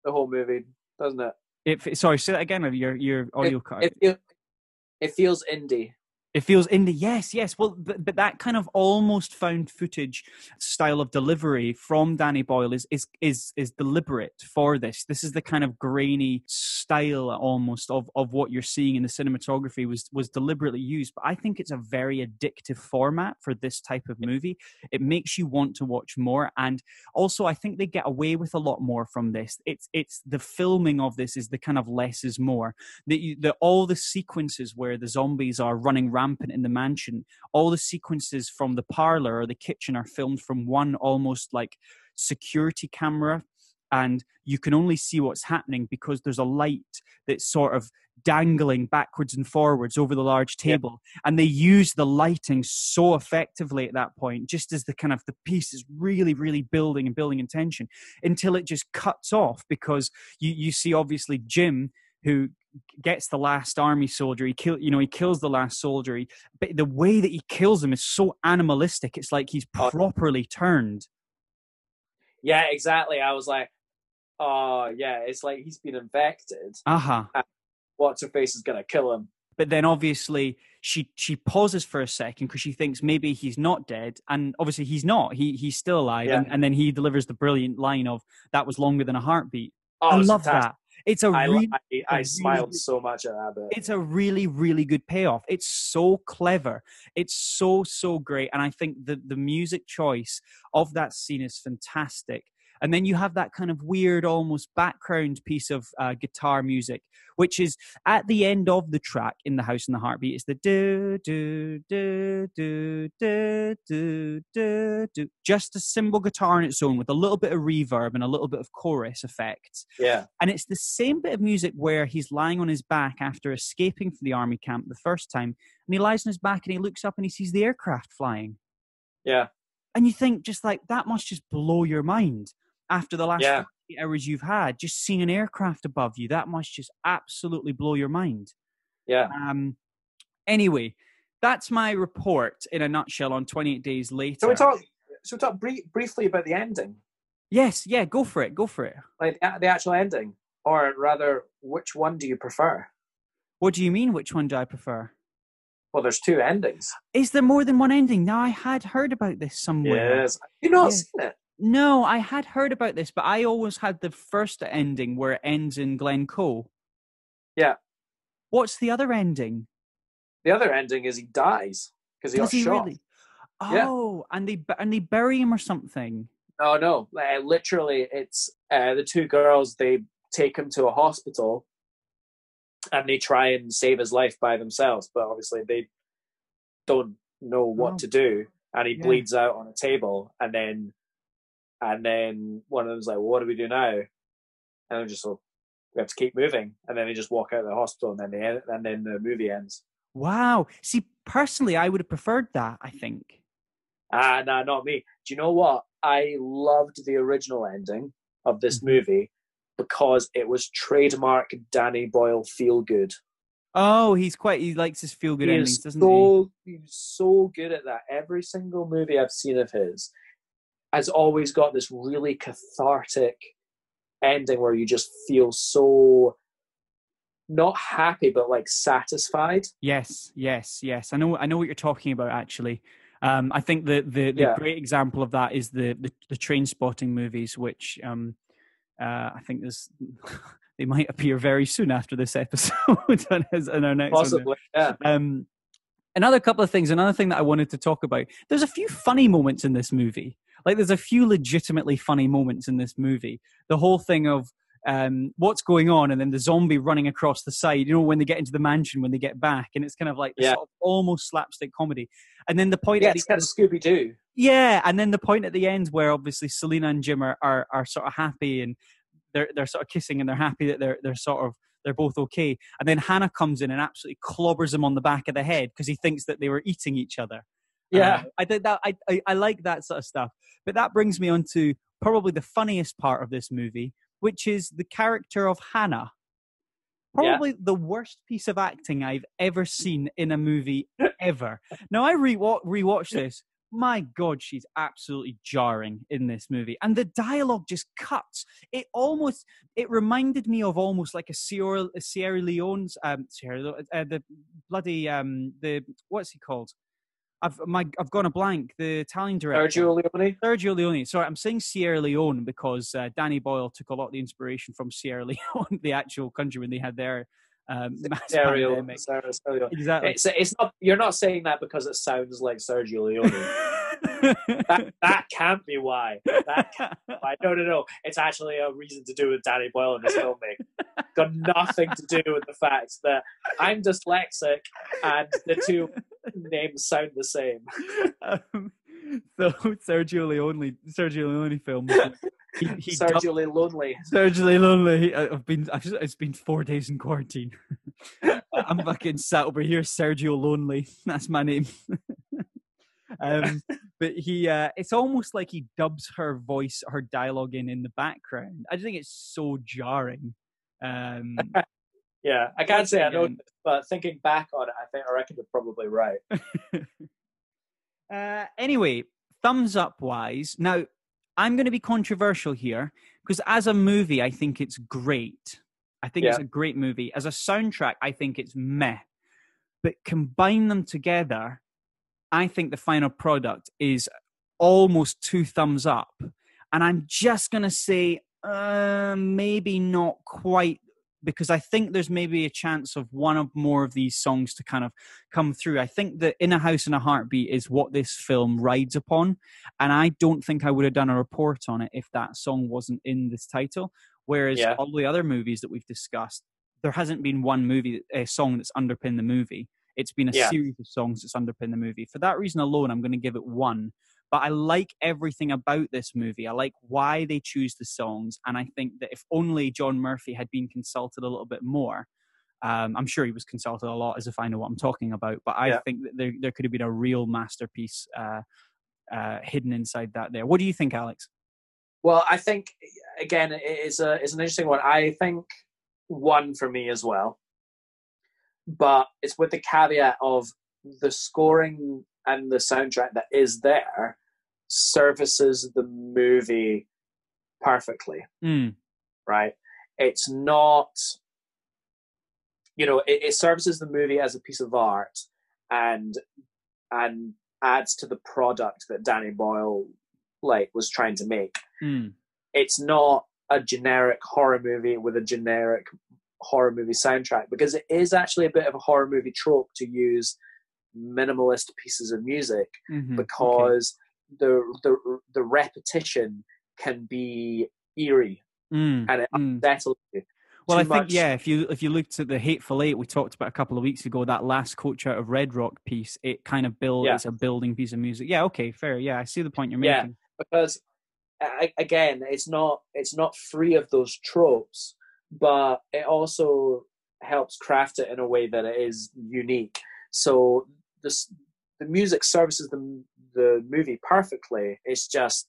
the whole movie, doesn't it? it, sorry, say that again. Your your audio cut. It, feel, it feels indie. It feels indie. Yes, yes. Well, but, but that kind of almost found footage style of delivery from Danny Boyle is is is is deliberate for this. This is the kind of grainy style almost of of what you're seeing in the cinematography was was deliberately used. But I think it's a very addictive format for this type of movie. It makes you want to watch more, and also I think they get away with a lot more from this. It's it's the filming of this is the kind of less is more that you, the all the sequences where the zombies are running rampant in the mansion, all the sequences from the parlor or the kitchen are filmed from one almost like security camera, and you can only see what's happening because there's a light that's sort of dangling backwards and forwards over the large table and they use the lighting so effectively at that point just as the kind of the piece is really really building and building in tension until it just cuts off because you you see obviously jim who gets the last army soldier he kill you know he kills the last soldier he, but the way that he kills him is so animalistic it's like he's Oh. properly turned Yeah, exactly. I was like, oh yeah, it's like he's been infected. uh-huh What's her face is gonna kill him. but then obviously she she pauses for a second because she thinks maybe he's not dead and obviously he's not he he's still alive Yeah. and, and then he delivers the brilliant line of that was longer than a heartbeat Oh, i love fantastic. that it's a I, really I, a I really smiled good- so much at that bit. it's a really really good payoff. It's so clever. It's so so great and i think the the music choice of that scene is fantastic and then you have that kind of weird almost background piece of uh, guitar music which is at the end of the track in the house and the heartbeat it's the do do do do do do do do just a cymbal guitar on its own with a little bit of reverb and a little bit of chorus effects Yeah, and it's the same bit of music where he's lying on his back after escaping from the army camp the first time. And he lies on his back and he looks up and he sees the aircraft flying. yeah, And you think, just like, that must just blow your mind after the last Yeah. hours you've had. Just seeing an aircraft above you, that must just absolutely blow your mind. yeah. Um, anyway, that's my report in a nutshell on 28 Days Later. So we talk. So we talk brie- briefly about the ending, yes, yeah, go for it, go for it. like the, the actual ending, or rather, which one do you prefer? What do you mean, which one do I prefer? Well, there's two endings. Is there more than one ending? Now I had heard about this somewhere. Yes, you not Yeah. seen it. No, I had heard about this, but I always had the first ending where it ends in Glencoe. Yeah. What's the other ending? The other ending is he dies because he Does got he shot. really? Yeah. Oh, and they and they bury him or something. No, no. Like, literally, it's uh, the two girls. They take him to a hospital, and they try and save his life by themselves. But obviously, they don't know what Oh. to do, and he Yeah. bleeds out on a table. And then, and then one of them's like, "What do we do now?" And they're just like, "We have to keep moving." And then they just walk out of the hospital, and then they end, and then the movie ends. Wow. See, personally, I would have preferred that. I think. Ah, no, not me. Do you know what? I loved the original ending of this Mhm. movie because it was trademark Danny Boyle feel good. Oh, he's quite. He likes his feel good endings, doesn't he? he's so good at that. Every single movie I've seen of his has always got this really cathartic ending where you just feel so not happy but like satisfied. Yes, yes, yes. I know. I know what you're talking about. Actually, um, I think the the, the Yeah. great example of that is the the, the Trainspotting movies, which um, uh, I think there's they might appear very soon after this episode on his- our next one. Possibly, yeah. Um, another couple of things. Another thing that I wanted to talk about. There's a few funny moments in this movie. Like there's a few legitimately funny moments in this movie. The whole thing of um, what's going on, and then the zombie running across the side. You know, when they get into the mansion, when they get back, and it's kind of like Yeah. sort of almost slapstick comedy. And then the point Yeah, at the it's kind of Scooby Doo. yeah, and then the point at the end where obviously Selena and Jim are, are, are sort of happy and they're they're sort of kissing and they're happy that they're they're sort of they're both okay. And then Hannah comes in and absolutely clobbers him on the back of the head because he thinks that they were eating each other. Yeah. Uh, I did that. I, I I like that sort of stuff. But that brings me on to probably the funniest part of this movie, which is the character of Hannah. Yeah. Probably the worst piece of acting I've ever seen in a movie ever. Now I re rewatched this. My God, she's absolutely jarring in this movie, and the dialogue just cuts. It almost it reminded me of almost like a Sierra, a Sierra Leone's um Sierra uh, the bloody um the what's he called? I've my I've gone a blank. The Italian director Sergio Leone. Sergio Leone. Sorry, I'm saying Sierra Leone because uh, Danny Boyle took a lot of the inspiration from Sierra Leone, the actual country when they had their um, mass Sergio, pandemic. Sergio, Sergio. Exactly. It's, it's not. You're not saying that because it sounds like Sergio Leone. that, that can't be why. That can't be why. No, no, no. It's actually a reason to do with Danny Boyle and his filming. Got nothing to do with the fact that I'm dyslexic and the two names sound the same. um, so Sergio Leone, Sergio Leone films. He, he dubbed- Sergio Lonely. Sergio he- I- I've been. I've, it's been four days in quarantine. I'm fucking sat over here, Sergio Lonely. That's my name. um, but he, uh, it's almost like he dubs her voice, her dialogue in in the background. I just think it's so jarring. Um, Yeah, I can't say I know, but thinking back on it, I think I reckon you're probably right. Uh, anyway, thumbs up wise. Now, I'm going to be controversial here because as a movie, I think it's great. I think it's a great movie. As a soundtrack, I think it's meh. But combine them together, I think the final product is almost two thumbs up. And I'm just going to say, uh, maybe not quite because I think there's maybe a chance of one of more of these songs to kind of come through. I think that In a House and a Heartbeat is what this film rides upon. And I don't think I would have done a report on it if that song wasn't in this title. Whereas Yeah. all the other movies that we've discussed, there hasn't been one movie, a song that's underpinned the movie. It's been a Yeah. series of songs that's underpinned the movie. For that reason alone, I'm going to give it one. But I like everything about this movie. I like why they choose the songs. And I think that if only John Murphy had been consulted a little bit more, um, I'm sure he was consulted a lot, as if I know what I'm talking about. But I Yeah. think that there, there could have been a real masterpiece uh, uh, hidden inside that there. What do you think, Alex? Well, I think again, it is a it's an interesting one. I think one for me as well, but it's with the caveat of the scoring and the soundtrack that is there services the movie perfectly. Mm, Right? It's not, you know, it, it services the movie as a piece of art and and adds to the product that Danny Boyle like was trying to make mm, it's not a generic horror movie with a generic horror movie soundtrack because it is actually a bit of a horror movie trope to use minimalist pieces of music mhm, okay. because the the the repetition can be eerie Mm, and it mm. unsettles you. Well, I too think much. yeah. If you if you looked at the Hateful Eight we talked about a couple of weeks ago, that last coach out of Red Rock piece, it kind of builds Yeah. a building piece of music. Yeah, okay, fair. Yeah, I see the point you're making. Yeah. because a- again it's not it's not free of those tropes but it also helps craft it in a way that it is unique so this the music services the the movie perfectly it's just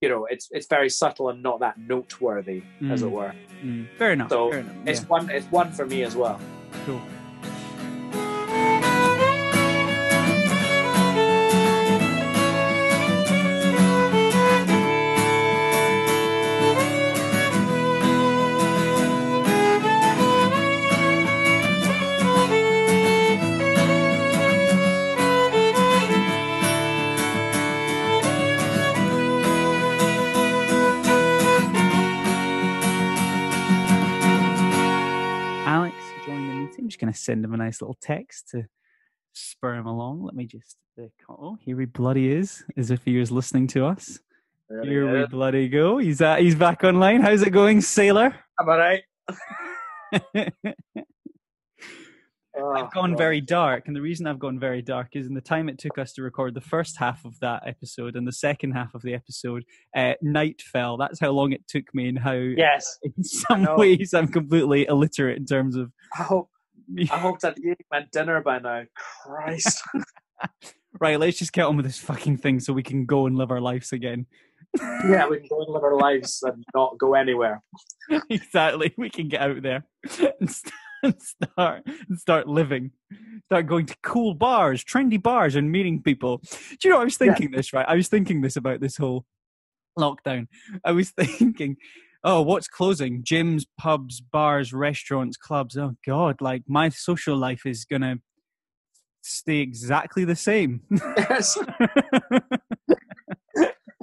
you know it's it's very subtle and not that noteworthy as it Mm. were Mm, fair enough. So, fair enough. it's one it's one for me as well cool. Send him a nice little text to spur him along. Let me just. Oh, here he bloody is, as if he was listening to us. There Here we bloody go. He's uh, he's back online. How's it going, sailor? Am I right? Oh, I've gone God. very dark, and the reason I've gone very dark is in the time it took us to record the first half of that episode and the second half of the episode, uh, night fell. That's how long it took me, and how Yes. in some ways I'm completely illiterate in terms of I hope. I hope that you my dinner by now. Christ. right, let's just get on with this fucking thing so we can go and live our lives again. yeah, we can go and live our lives and not go anywhere. exactly. We can get out there and start and start living. Start going to cool bars, trendy bars, and meeting people. Do you know? I was Yeah. thinking this right. I was thinking this about this whole lockdown. I was thinking, oh, what's closing? Gyms, pubs, bars, restaurants, clubs. Oh God, like my social life is gonna stay exactly the same. Yes.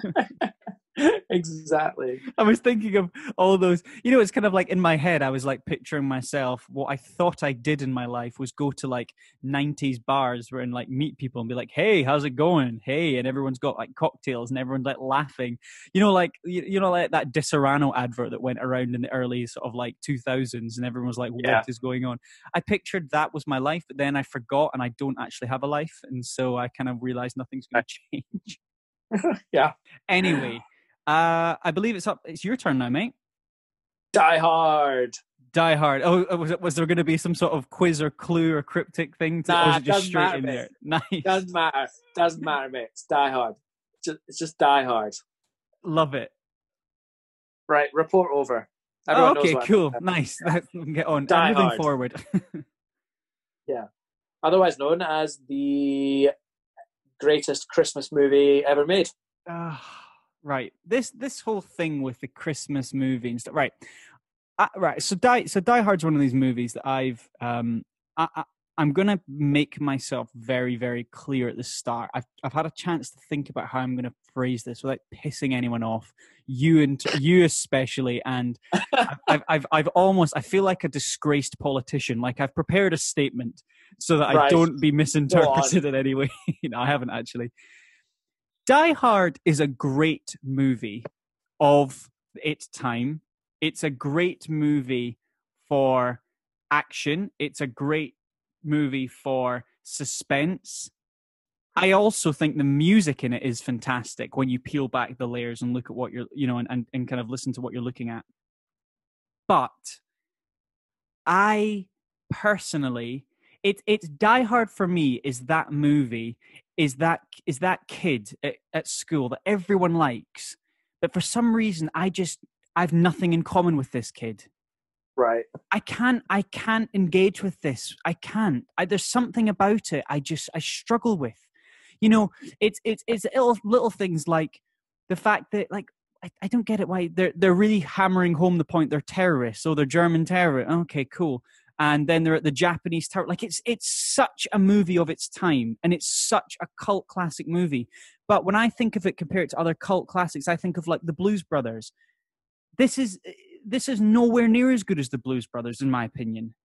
exactly. I was thinking of all those. You know, it's kind of like in my head. I was like picturing myself. What I thought I did in my life was go to like '90s bars where and like meet people and be like, "Hey, how's it going? Hey," and everyone's got like cocktails and everyone's like laughing. You know, like you, you know, like that Disaronno advert that went around in the early sort of like 2000s, and everyone was like, "What is Yeah. going on?" I pictured that was my life, but then I forgot, and I don't actually have a life, and so I kind of realized nothing's going to change. Yeah. Anyway, uh, I believe it's up. It's your turn now, mate. Die hard. Die Hard. Oh, uh, was it, was there going to be some sort of quiz or clue or cryptic thing? To, or was Nah, it just doesn't straight matter, in mate. there? Nice. Doesn't matter. Doesn't matter, mate. It's die hard. Just, it's just die hard. Love it. Right, report over. Oh, Everyone okay, I'm cool. about. Nice. Let's get on. Die I'm moving Hard. forward. Yeah. Otherwise known as the greatest Christmas movie ever made. Right. This this whole thing with the Christmas movie and stuff. Right. Uh, right. So Die so Die Hard's one of these movies that I've um I, I I'm gonna make myself very very clear at the start. I've I've had a chance to think about how I'm gonna phrase this without pissing anyone off. You and you especially, and I've, I've I've I've almost I feel like a disgraced politician. Like I've prepared a statement so that I don't be misinterpreted in any way. no, I haven't actually. Die Hard is a great movie of its time. It's a great movie for action. It's a great movie for suspense. I also think the music in it is fantastic when you peel back the layers and look at what you're, you know, and, and, and kind of listen to what you're looking at. But I personally, it it's Die Hard for me is that movie is that is that kid at, at school that everyone likes, but for some reason I just I've nothing in common with this kid. Right. I can't I can't engage with this. I can't. I, there's something about it I just I struggle with. You know, it's it's it's little, little things like the fact that like I, I don't get it why they're they're really hammering home the point they're terrorists. So they're German terrorists. Okay, cool. And then they're at the Japanese Tower. Like it's it's such a movie of its time, and it's such a cult classic movie. But when I think of it compared to other cult classics, I think of like the Blues Brothers. This is this is nowhere near as good as the Blues Brothers, in my opinion.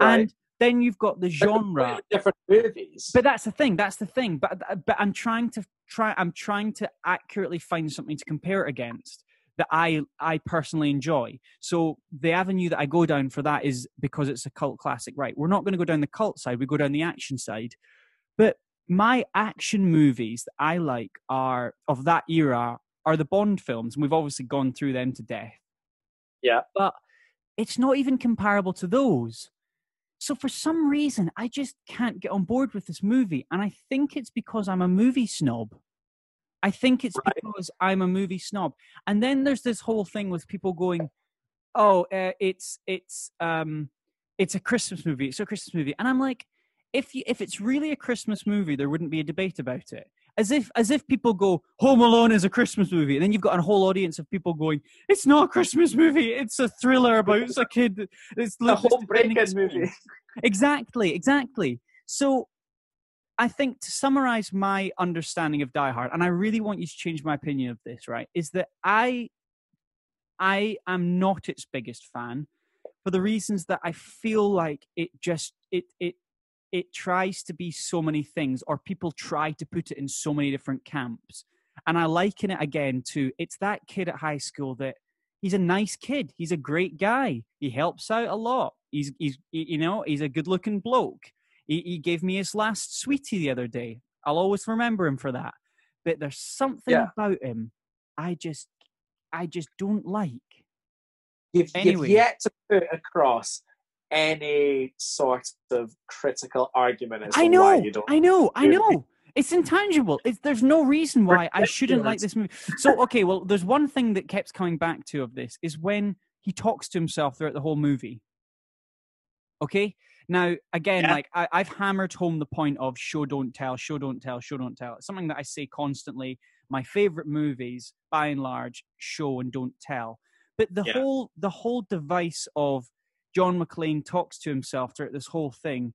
Right. And then you've got the genre. different movies. But that's the thing. That's the thing. But but I'm trying to try. I'm trying to accurately find something to compare it against that I I personally enjoy. So the avenue that I go down for that is because it's a cult classic. Right. We're not going to go down the cult side. We go down the action side. But my action movies that I like are of that era are the Bond films, and we've obviously gone through them to death. Yeah. But it's not even comparable to those. So for some reason, I just can't get on board with this movie, and I think it's because I'm a movie snob. I think it's Right. because I'm a movie snob. And then there's this whole thing with people going, "Oh, uh, it's it's um, it's a Christmas movie. It's a Christmas movie," and I'm like, if you, if it's really a Christmas movie, there wouldn't be a debate about it. As if as if people go, Home Alone is a Christmas movie, and then you've got a whole audience of people going, "It's not a Christmas movie. It's a thriller about a kid. It's home defending break-in movie. Exactly, exactly. So I think to summarize my understanding of Die Hard, and I really want you to change my opinion of this, right, is that I I am not its biggest fan, for the reasons that I feel like it just it it it tries to be so many things, or people try to put it in so many different camps. And I liken it again to it's that kid at high school that he's a nice kid. He's a great guy. He helps out a lot. He's he's you know he's a good looking bloke. He, he gave me his last sweetie the other day. I'll always remember him for that. But there's something Yeah. about him I just I just don't like. You've, Anyway. you've yet to put across any sort of critical argument as I why know, you don't. I know, I know. It's intangible. It's, there's no reason why I shouldn't like this movie. So, okay, well, there's one thing that keeps coming back to of this is when he talks to himself throughout the whole movie. Okay, now again, Yeah. like I, I've hammered home the point of show don't tell, show don't tell, show don't tell. It's something that I say constantly. My favorite movies, by and large, show and don't tell. But the Yeah. whole the whole device of John McClane talks to himself throughout this whole thing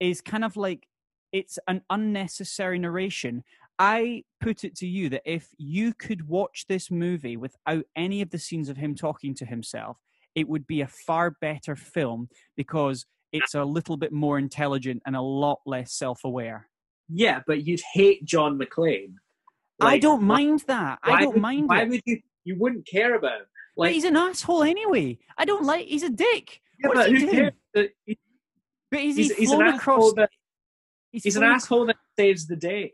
is kind of like it's an unnecessary narration. I put it to you that if you could watch this movie without any of the scenes of him talking to himself, it would be a far better film because it's a little bit more intelligent and a lot less self aware. Yeah, but you'd hate John McClane. I don't mind that. I don't would- mind Why it. would you? You wouldn't care about him. But Like, he's an asshole anyway. I don't like. He's a dick. yeah, What's but he who doing? cares? he- But he's, He's, he's, he's an flown asshole across. that he's an asshole that saves the day.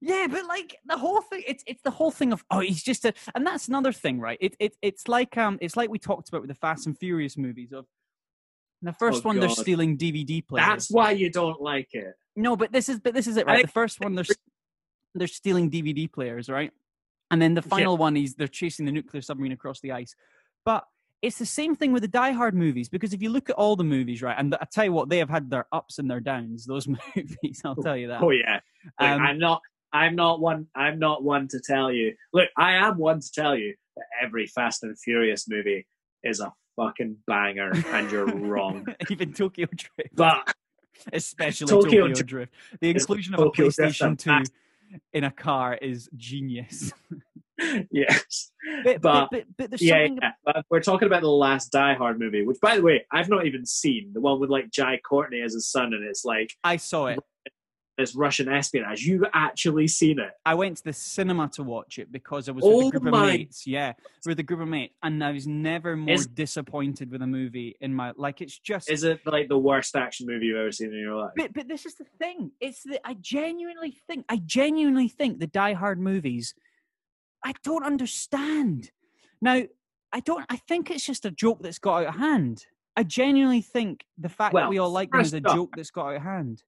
Yeah, but like the whole thing, it's it's the whole thing of oh, he's just a, and that's another thing, right? It it it's like um, it's like we talked about with the Fast and Furious movies. Of in the first Oh, one, they're stealing DVD players. That's why you don't like it. no, but this is but this is it, right? The first one, they're they're stealing DVD players, right? And then the Yeah. final one is they're chasing the nuclear submarine across the ice. But it's the same thing with the Die Hard movies because if you look at all the movies, right, and I tell you what, they have had their ups and their downs. Those movies, I'll tell you that. Oh yeah. Um, I'm not. I'm not one. I'm not one to tell you. Look, I am one to tell you that every Fast and Furious movie is a fucking banger, and you're wrong. Even Tokyo Drift. But especially Tokyo Tokyo, Drift. The inclusion of a Tokyo PlayStation 2 Fast- in a car is genius. yes, But, But- but, but, there's yeah, something. yeah. But we're talking about the last Die Hard movie, which, by the way, I've not even seen. The one with like Jai Courtney as his son, and it's like I saw it. This Russian espionage. You've actually seen it. I went to the cinema to watch it because I was with Oh a group of mates. Yeah, with a group of mates, and I was never more Is- disappointed with a movie in my like. It's just. Is it like the worst action movie you've ever seen in your life? but, but this is the thing. It's that I genuinely think. I genuinely think the Die Hard movies. I don't understand. Now, I don't. I think it's just a joke that's got out of hand. I genuinely think the fact that we all like them is a joke that's got out of hand.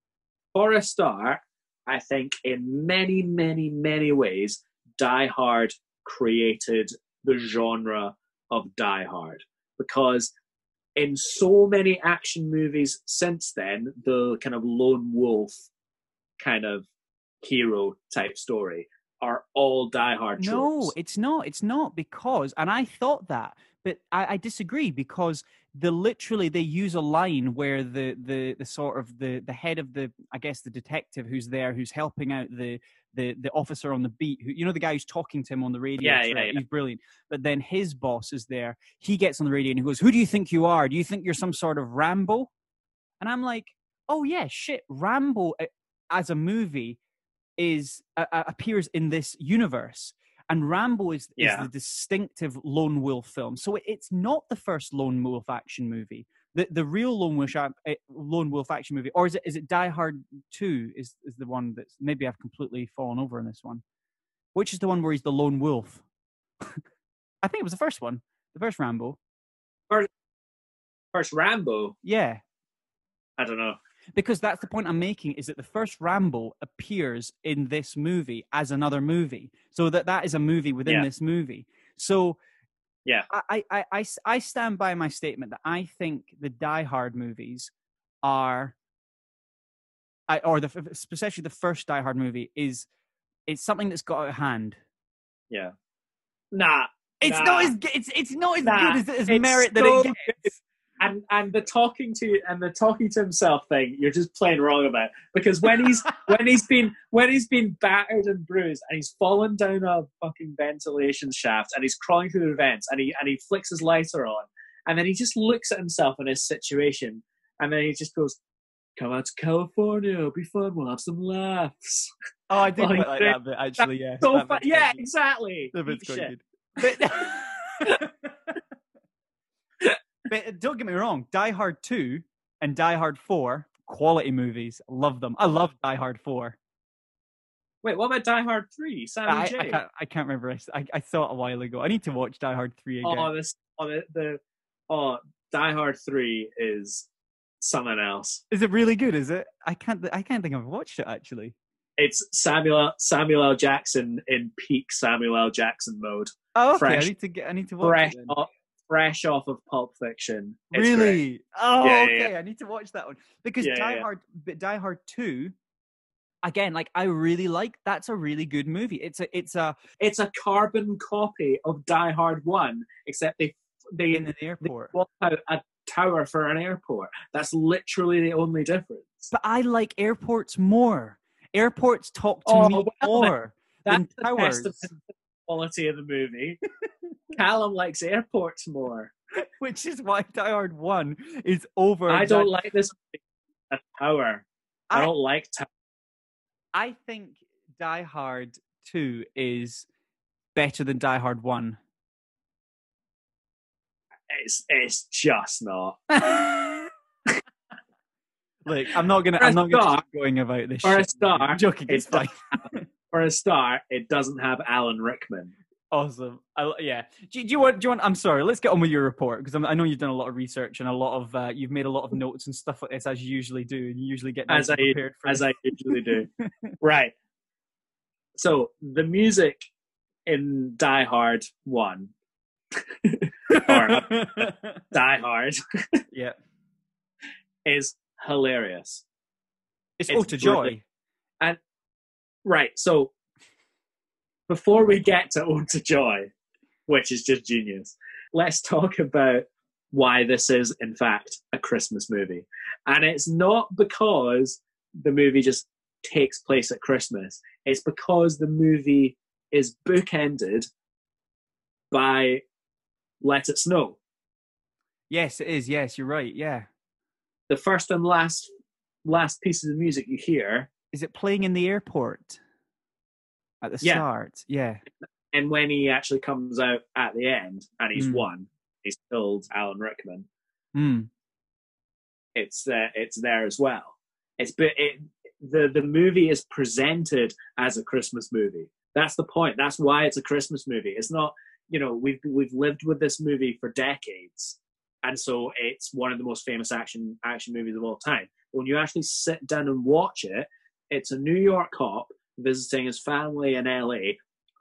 For a start, I think in many, many, many ways, Die Hard created the genre of Die Hard because in so many action movies since then, the kind of lone wolf kind of hero type story are all Die Hard No, tropes. it's not. It's not because, and I thought that, but I, I disagree because the literally they use a line where the the the sort of the the head of the I guess the detective who's there who's helping out the the the officer on the beat who you know the guy who's talking to him on the radio Yeah, yeah, yeah. he's brilliant but then his boss is there he gets on the radio and he goes who do you think you are? Do you think you're some sort of rambo? And i'm like oh yeah shit rambo uh, as a movie is uh, appears in this universe and rambo is, Yeah. is the distinctive lone wolf film. So it's not the first lone wolf action movie. The the real lone wolf lone wolf action movie or is it is it die hard 2 is is the one that's maybe i've completely fallen over in this one. Which is the one where he's the lone wolf? I think it was the first one the first rambo. First Rambo, yeah. I don't know. Because that's the point I'm making is that the first Rambo appears in this movie as another movie, so that that is a movie within Yeah. this movie. So Yeah. I, I i i stand by my statement that I think the Die Hard movies are, I, or the especially the first Die Hard movie is, it's something that's got out of hand. Yeah. Nah. It's Nah. not as it's it's not as Nah. good as, as It's merit that it gets. And and the talking to and the talking to himself thing you're just plain wrong about because when he's when he's been when he's been battered and bruised and he's fallen down a fucking ventilation shaft and he's crawling through the vents and he and he flicks his lighter on and then he just looks at himself in his situation, and then he just goes, "Come out to California, it'll be fun. We'll have some laughs." Oh, I did quite like that bit actually. Yeah, So yeah, exactly. That bit's quite good. But, but don't get me wrong, Die Hard Two and Die Hard Four, quality movies. Love them. I love Die Hard Four. Wait, what about Die Hard Three? Sammy I, I, J. can't, remember I can't remember. I, I- I thought a while ago. I need to watch Die Hard Three again. Oh, this, oh, the, the, oh, Die Hard Three is something else. Is it really good? Is it? I can't. I can't think I've watched it actually. It's Samuel Samuel L. Jackson in peak Samuel L. Jackson mode, Oh, okay. Fresh. I need to get. I need to watch fresh it. off, fresh off of Pulp Fiction. It's great. Really? Oh, Yeah, yeah, okay. I need to watch that one because Yeah, Die yeah. Hard, but Die Hard Two. Again, like I really like. That's a really good movie. It's a. It's a It's a carbon copy of Die Hard One, except they they, in an they airport. out a tower for an airport. That's literally the only difference. But I like airports more. Airports talk to Oh, me well, more than towers, testament to the quality of the movie. Callum likes airports more. which is why Die Hard One is over. I don't like this a tower. I, I- don't like towers. I think Die Hard Two is better than Die Hard One. It's it's just not. Look, I'm not gonna. For a I'm not gonna start- keep going about this. for a shit. start, I'm joking. It's it's fine. For a start, it doesn't have Alan Rickman. Awesome. I, yeah. Do, do you want? Do you want? I'm sorry. Let's get on with your report because I know you've done a lot of research and a lot of uh, you've made a lot of notes and stuff like this as you usually do, and you usually get As I- prepared for as. I usually do. right. So the music in Die Hard One, or Die Hard, yeah. is hilarious. It's, It's oh to joy. brilliant. Right. So before we get to Ode to Joy, which is just genius, let's talk about why this is, in fact, a Christmas movie. And it's not because the movie just takes place at Christmas, it's because the movie is bookended by Let It Snow. Yes, it is. Yes, you're right. Yeah. The first and last last pieces of music you hear Is it playing in the airport at the Yeah. start? Yeah. and when he actually comes out at the end and he's Mm. won, he's killed Alan Rickman. Mm. It's uh, it's there as well. It's but it, the the movie is presented as a Christmas movie. That's the point. That's why it's a Christmas movie. It's not you know we've we've lived with this movie for decades, and so it's one of the most famous action action movies of all time. When you actually sit down and watch it, it's a New York cop visiting his family in LA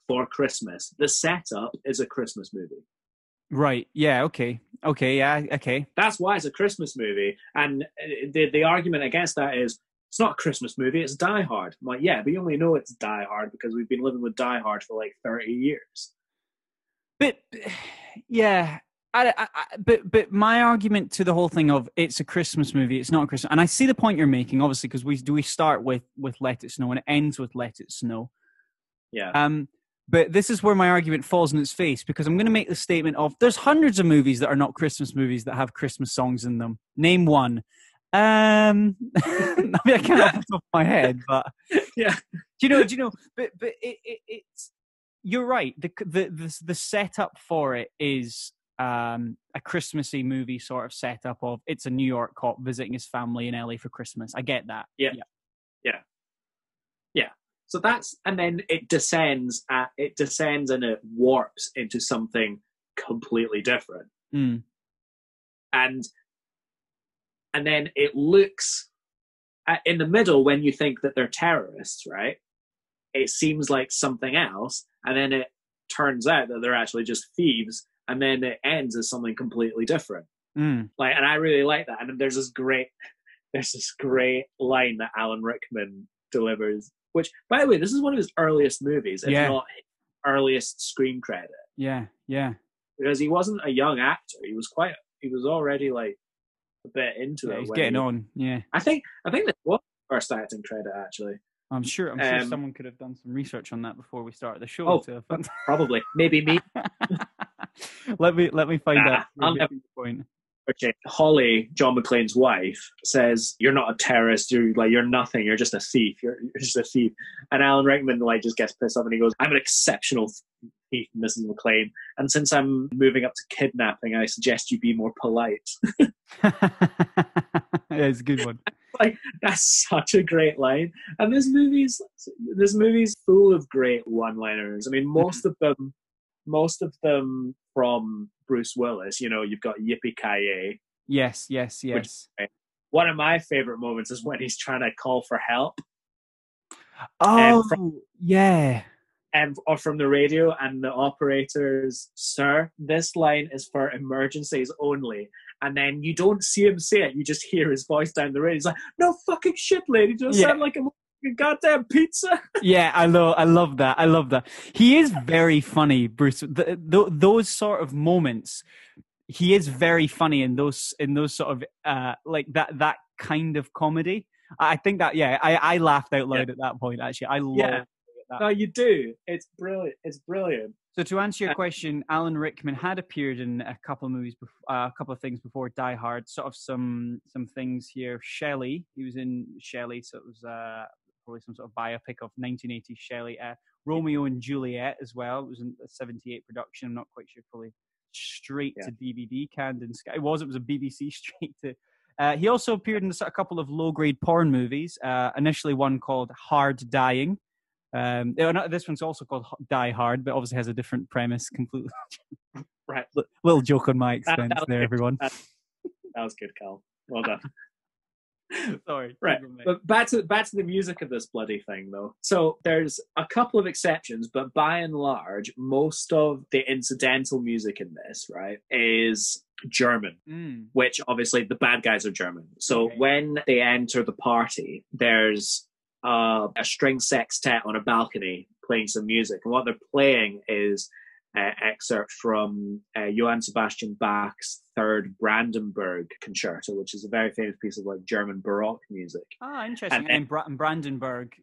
for Christmas. The setup is a Christmas movie. Right. Yeah. Okay. Okay. Yeah. Okay. That's why it's a Christmas movie. And uh, the the argument against that is it's not a Christmas movie. It's Die Hard. I'm like, yeah, but you only know it's Die Hard because we've been living with Die Hard for like thirty years. But yeah, I, I, I, but but my argument to the whole thing of it's a Christmas movie, it's not a Christmas, and I see the point you're making, obviously, because we do we start with with Let It Snow and it ends with Let It Snow. Yeah. Um, but this is where my argument falls on its face because I'm going to make the statement of there's hundreds of movies that are not Christmas movies that have Christmas songs in them. Name one. Um, I mean, I can't off the top of my head, but Yeah. Do you know? Do you know? But but it, it, it's you're right. The, the the the setup for it is um a Christmassy movie sort of setup of it's a New York cop visiting his family in LA for Christmas. I get that. Yeah. Yeah. Yeah. yeah. So that's and then it descends at it descends and it warps into something completely different. Mm. and and then it looks at, in the middle when you think that they're terrorists right it seems like something else and then it turns out that they're actually just thieves and then it ends as something completely different Mm. like and i really like that and there's this great there's this great line that alan rickman delivers which by the way this is one of his earliest movies if Yeah. not earliest screen credit Yeah. Yeah. because he wasn't a young actor. He was quite. He was already like a bit into yeah it. he's getting he- on. Yeah. I think. I think this was his first acting credit actually. I'm sure. I'm sure Um, someone could have done some research on that before we started the show. Oh. to have- Probably, maybe me. let me let me find Nah, out. I'll never- point. Okay, Holly, John McClane's wife, says, "You're not a terrorist. You're like you're nothing. You're just a thief. You're, you're just a thief." And Alan Rickman like just gets pissed off and he goes, "I'm an exceptional thief, Mrs. McClane. And since I'm moving up to kidnapping, I suggest you be more polite." yeah, it's a good one. like That's such a great line. And this movie's this movie's full of great one-liners. I mean, most mm-hmm. of them, most of them from Bruce Willis. You know, you've got Yippee Ki Yes, yes, yes. One of my favorite moments is when he's trying to call for help. Oh, from- yeah. and or from the radio and the operators, sir, this line is for emergencies only. And then you don't see him say it; you just hear his voice down the radio. He's like, "No fucking shit, lady! Does Yeah. sound like a goddamn pizza." yeah, I love, I love that. I love that. He is very funny, Bruce. Th th those sort of moments, he is very funny in those in those sort of uh like that that kind of comedy. I think that yeah, I I laughed out loud at that point. Actually, I love. Yeah. No, you do. It's brilliant. It's brilliant. So to answer your question, Alan Rickman had appeared in a couple of movies, bef- uh, a couple of things before Die Hard. Sort of some some things here. Shelley, he was in Shelley, so it was uh, probably some sort of biopic of 1980 Shelley. Uh, Romeo and Juliet as well. It was in a 78 production. I'm not quite sure, probably straight Yeah. to DVD. Camden Sky. It was. It was a BBC straight to. Uh, he also appeared in a couple of low grade porn movies. Uh, initially, one called Hard Dying. Um, oh, this one's also called Die Hard, but obviously has a different premise completely. Right. Li- Little joke on my expense that was there, good. everyone. That, that was good, Cal. Well done. Sorry. Right. But back to back to the music of this bloody thing, though. So there's a couple of exceptions, but by and large, most of the incidental music in this, right, is German. Mm. Which obviously the bad guys are German. So Okay. when they enter the party, there's uh, a string sextet on a balcony playing some music, and what they're playing is uh, excerpt from uh, Johann Sebastian Bach's Third Brandenburg Concerto, which is a very famous piece of like German Baroque music. Ah, interesting. And And, in Bra- in Brandenburg,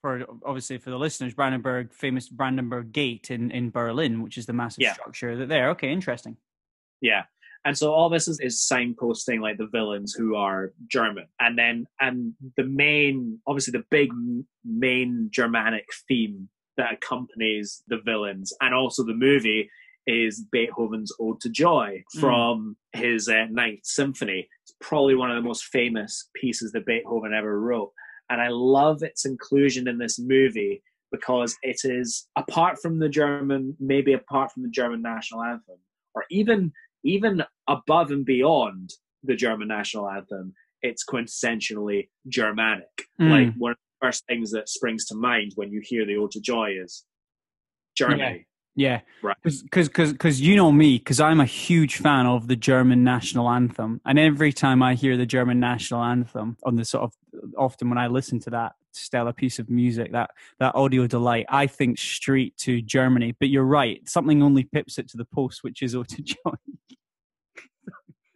for obviously for the listeners, Brandenburg, famous Brandenburg Gate in, in Berlin, which is the massive Yeah. structure that there. Okay, interesting. Yeah. And so all this is, is signposting like the villains who are German. And then, and the main, obviously the big main Germanic theme that accompanies the villains and also the movie is Beethoven's Ode to Joy Mm. from his uh, Ninth Symphony. It's probably one of the most famous pieces that Beethoven ever wrote. And I love its inclusion in this movie because it is, apart from the German, maybe apart from the German national anthem, or even even above and beyond the German national anthem, it's quintessentially Germanic. Mm. Like one of first things that springs to mind when you hear the Ode to Joy is Germany. Yeah, Right. because because you know me, because I'm a huge fan of the German national anthem, and every time I hear the German national anthem on the sort of often when I listen to that stellar piece of music, that that audio delight, I think straight to Germany. But you're right, something only pips it to the post, which is Ode to Joy.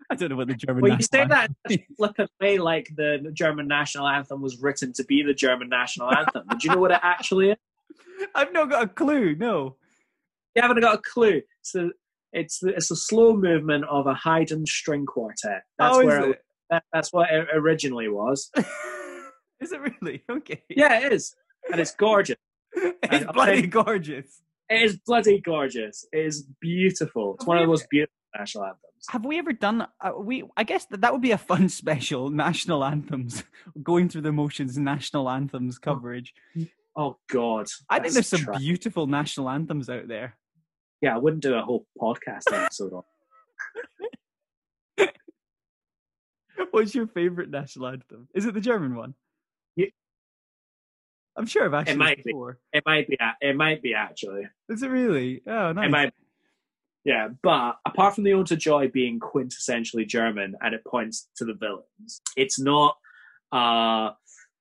I don't know what the German. Well, you say that is. flippantly like the German national anthem was written to be the German national anthem. But do you know what it actually is? I've not got a clue. No. You haven't got a clue. So it's it's a slow movement of a Haydn string quartet. That's oh, where it, it? that, that's what it originally was. is it really? Okay. Yeah, it is, and it's gorgeous. it's bloody gorgeous. It is bloody gorgeous. It is beautiful. It's one of the most beautiful national anthems. Have we ever done? Uh, we I guess that that would be a fun special. National anthems, going through the motions, national anthems coverage. Oh God, I think there's some beautiful national anthems out there. yeah, I wouldn't do a whole podcast episode on. What's your favorite national anthem? Is it the German one? Ye- I'm sure I've actually might be. It might be. It might be actually. Is it really? Oh, nice. It might. Yeah, but apart from the to Joy being quintessentially German and it points to the villains, it's not a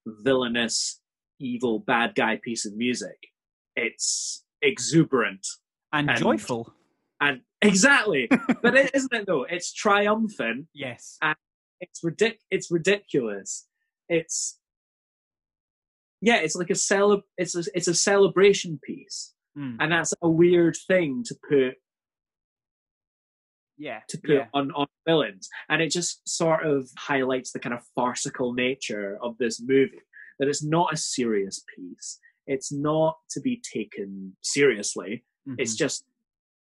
villainous, evil, bad guy piece of music. It's exuberant and, and- joyful. and exactly, but it, isn't it though? It's triumphant. Yes. And it's ridic- It's ridiculous. It's yeah. It's like a cele- It's a, it's a celebration piece. Mm. and that's a weird thing to put Yeah. to put yeah. on, on villains. And it just sort of highlights the kind of farcical nature of this movie. That it's not a serious piece. It's not to be taken seriously. It's Mhm. just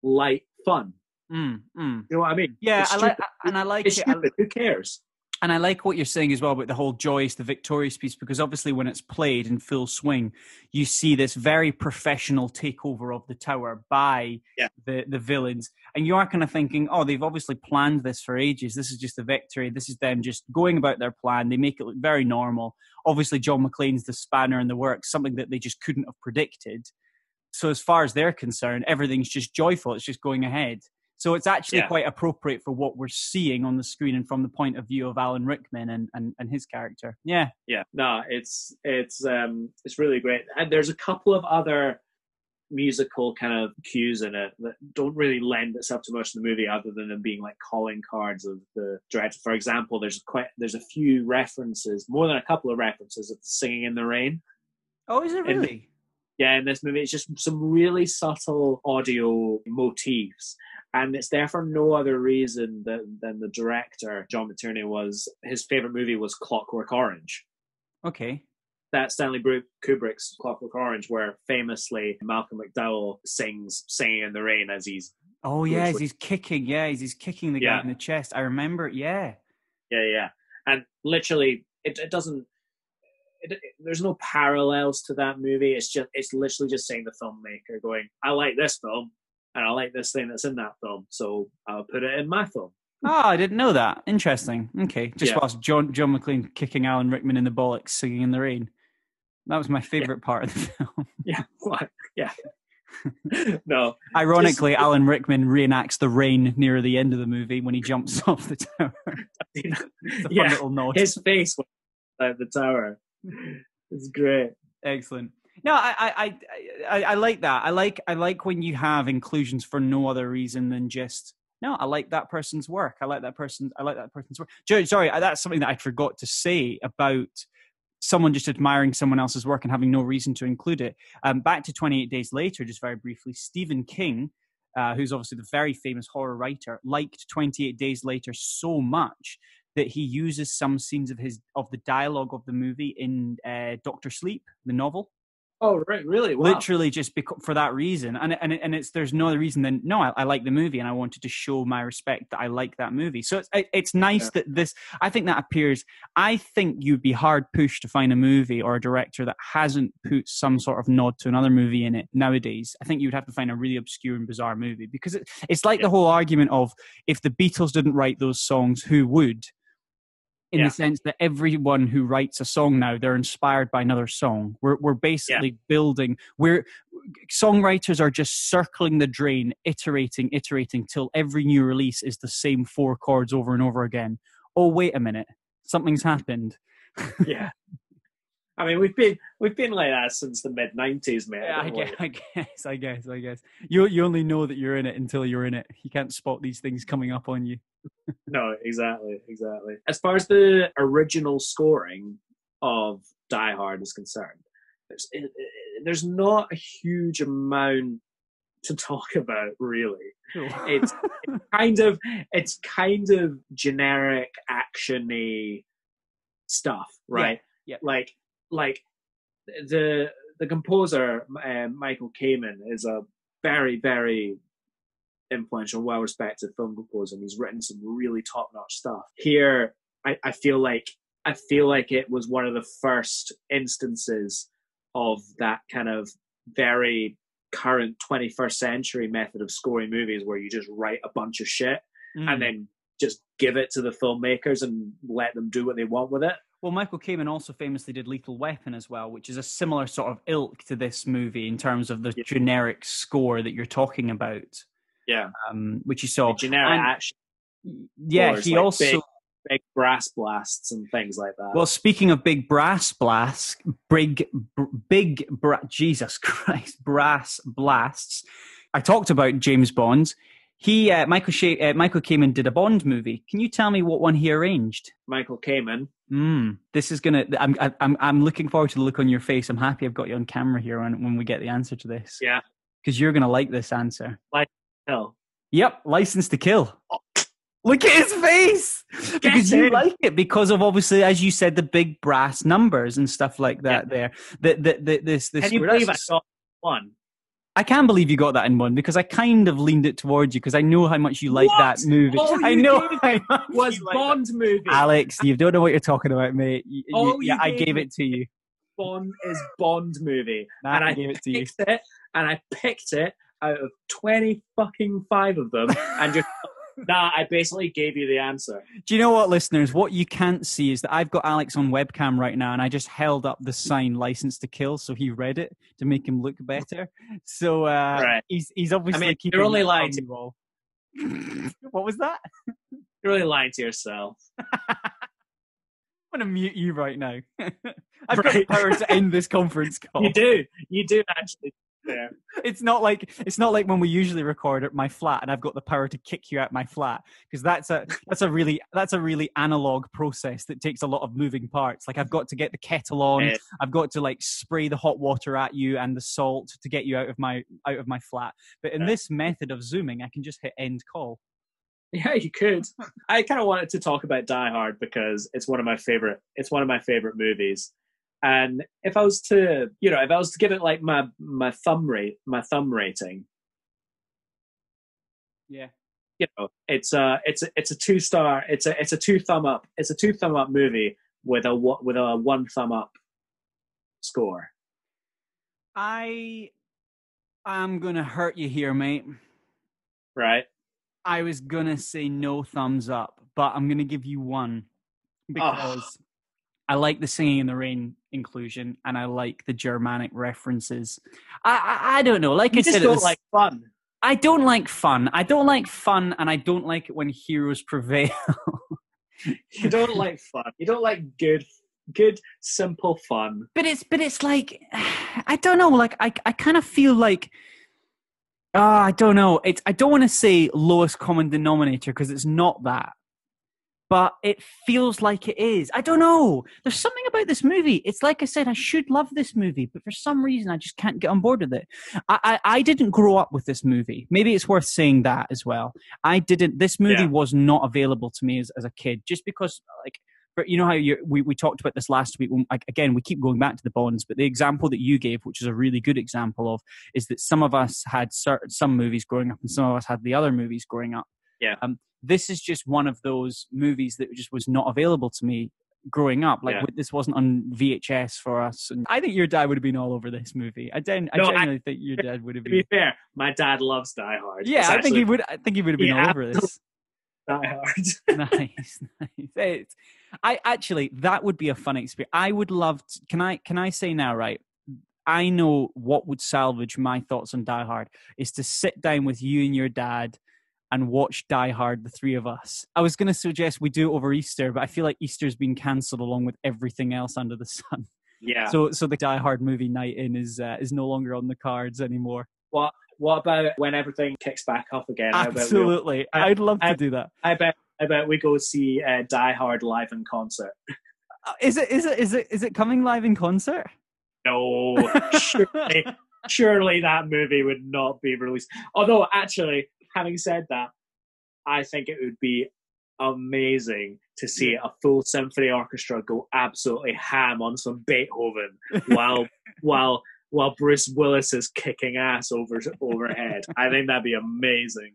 light fun. Mm, mm. You know what I mean? Yeah, I like, and I like It's it. I- stupid. Who cares? And I like what you're saying as well about the whole joyous, the victorious piece, because obviously when it's played in full swing, you see this very professional takeover of the tower by Yeah. the, the villains. And you are kind of thinking, oh, they've obviously planned this for ages. This is just a victory. This is them just going about their plan. They make it look very normal. Obviously, John McClane's the spanner in the works, something that they just couldn't have predicted. So as far as they're concerned, everything's just joyful. It's just going ahead. So it's actually Yeah. quite appropriate for what we're seeing on the screen and from the point of view of Alan Rickman and, and, and his character. Yeah. yeah no it's it's um it's really great and there's a couple of other musical kind of cues in it that don't really lend itself to much of the movie other than them being like calling cards of the director for example there's quite there's a few references more than a couple of references of singing in the rain Oh, is it And- really? yeah in this movie it's just some really subtle audio motifs and it's there for no other reason than, than the director John McTiernan was his favorite movie was clockwork orange Okay. that Stanley Kubrick's Clockwork Orange, where famously Malcolm McDowell sings "Singing in the Rain" as he's Oh, yeah. He's kicking. Yeah. He's, he's kicking the guy in the chest. I remember. it, Yeah. yeah yeah, and literally it, it doesn't. It, it- there's no parallels to that movie. It's just it's literally just saying the filmmaker going, "I like this film, and I like this thing that's in that film, so I'll put it in my film." Oh, I didn't know that. Interesting. Okay. Just Yeah. whilst John, John McClane kicking Alan Rickman in the bollocks, singing in the rain. That was my favorite part of the film. Yeah, what? Yeah. no, Ironically, Alan Rickman reenacts the rain near the end of the movie when he jumps off the tower. It's a fun Yeah, his face was at the tower. It's great. Excellent. No, I, I, I, I, like that. I like, I like when you have inclusions for no other reason than just no. I like that person's work. I like that person. I like that person's work. Sorry, that's something that I forgot to say about someone just admiring someone else's work and having no reason to include it. Um, back to Twenty Eight Days Later, just very briefly. Stephen King, uh, who's obviously the very famous horror writer, liked Twenty Eight Days Later so much that he uses some scenes of his of the dialogue of the movie in uh, Doctor Sleep, the novel. Oh, right, really? Wow. Literally, just beca- for that reason, and and and it's there's no other reason than no, I, I like the movie, and I wanted to show my respect that I like that movie. So it's it- it's nice Yeah. that this. I think that appears. I think you'd be hard pushed to find a movie or a director that hasn't put some sort of nod to another movie in it nowadays. I think you'd have to find a really obscure and bizarre movie because it, it's like Yeah. the whole argument of if the Beatles didn't write those songs, who would? In Yeah. the sense that everyone who writes a song now they're inspired by another song. We're we're basically building we're songwriters are just circling the drain iterating iterating till every new release is the same four chords over and over again. Oh wait a minute. Something's happened. Yeah. I mean, we've been we've been like that since the mid '90s, mate. yeah, I guess, I guess i guess i guess you you only know that you're in it until you're in it you can't spot these things coming up on you No, exactly, exactly. As far as the original scoring of Die Hard is concerned, there's it, it- there's not a huge amount to talk about, really. It's kind of it's kind of generic actiony stuff, right? yeah. Like like the the composer uh, Michael Kamen is a very very influential, well respected film composer, and he's written some really top notch stuff. Here, I, I feel like I feel like it was one of the first instances of that kind of very current 21st century method of scoring movies where you just write a bunch of shit Mm. and then just give it to the filmmakers and let them do what they want with it. Well, Michael Kamen also famously did Lethal Weapon as well, which is a similar sort of ilk to this movie in terms of the Yeah. generic score that you're talking about, Yeah, um, which you saw. generic and- action, yeah, he like also. big- big brass blasts and things like that. Well, speaking of big brass blasts, big, big, bra- Jesus Christ, brass blasts. I talked about James Bond. He, uh, Michael, Shea, uh, Michael Kamen did a Bond movie. Can you tell me what one he arranged? Michael Kamen. Mm, this is gonna. I'm, I'm, I'm looking forward to the look on your face. I'm happy I've got you on camera here when, when we get the answer to this. Yeah. because you're gonna like this answer. Hell, Yep, License to Kill. Look at his face because you like it because of obviously, as you said, the big brass numbers and stuff like that. There, the, the, the, this, this. Can you believe I got one? I can't believe you got that in one because I kind of leaned it towards you because I know how much you like that What? movie. All I you know gave how much Was you like that. Bond movie? Alex, you don't know what you're talking about, mate. You- you- yeah, I gave it to you. Bond is Bond movie, Nah, and I I gave it to you. picked it, and I picked it out of twenty fucking five of them, and just nah. I basically gave you the answer. Do you know what, listeners? What you can't see is that I've got Alex on webcam right now, and I just held up the sign "License to Kill," so he read it to make him look better. So uh, Right. he's he's obviously I mean, you're only lying to- wall. what was that? You're really lying to yourself. I'm gonna mute you right now. I've got the power to end this conference call. You do, you do actually. There. It's not like it's not like when we usually record at my flat, and I've got the power to kick you out my flat because that's a that's a really that's a really analog process that takes a lot of moving parts. Like I've got to get the kettle on, Eh. I've got to like spray the hot water at you and the salt to get you out of my out of my flat. But in Yeah. this method of zooming, I can just hit end call. Yeah, you could. I kind of wanted to talk about Die Hard because it's one of my favorite. It's one of my favorite movies. And if I was to, you know, if I was to give it like my my thumb rate, my thumb rating, Yeah. you know, it's a it's a it's a two star. It's a it's a two thumb up. It's a two thumb up movie with a with a one thumb up score. I am gonna hurt you here, mate. Right? I was gonna say no thumbs up, but I'm gonna give you one ah. because I like the singing in the rain inclusion and I like the Germanic references. I I, I don't know. Like You I just said, don't like fun. I don't like fun. I don't like fun, and I don't like it when heroes prevail. You don't like fun. You don't like good, good, simple fun. but it's but it's like I don't know. Like I I kind of feel like. Uh, I don't know. It's I don't want to say lowest common denominator because it's not that, but it feels like it is. I don't know. There's something about this movie. It's like I said, I should love this movie, but for some reason I just can't get on board with it. I I, I didn't grow up with this movie. Maybe it's worth saying that as well. I didn't. This movie Yeah. was not available to me as as a kid, just because like but you know how you we, we talked about this last week when, like, again we keep going back to the bonds but the example that you gave which is a really good example of is that some of us had certain some movies growing up and some of us had the other movies growing up Yeah. um, this is just one of those movies that just was not available to me growing up like Yeah. this wasn't on vhs for us and i think your dad would have been all over this movie i, gen- I No, I- genuinely think your dad would have been. To be fair, my dad loves Die Hard. yeah It's i think he would i think he would have been all over this Die Hard. nice, nice. It's, I actually that would be a fun experience. I would love. To, can I can I say now, right? I know what would salvage my thoughts on Die Hard is to sit down with you and your dad and watch Die Hard, the three of us. I was going to suggest we do it over Easter, but I feel like Easter's been cancelled along with everything else under the sun. yeah. So, so the Die Hard movie night in is uh, is no longer on the cards anymore. what What about when everything kicks back up again? How about we- Absolutely, I- I'd love to I- do that. I bet. I bet we go see uh, Die Hard live in concert. Uh, Is it is it is it is it coming live in concert? No, surely, surely that movie would not be released. Although, actually, having said that, I think it would be amazing to see a full symphony orchestra go absolutely ham on some Beethoven while while while Bruce Willis is kicking ass over overhead. I think that'd be amazing.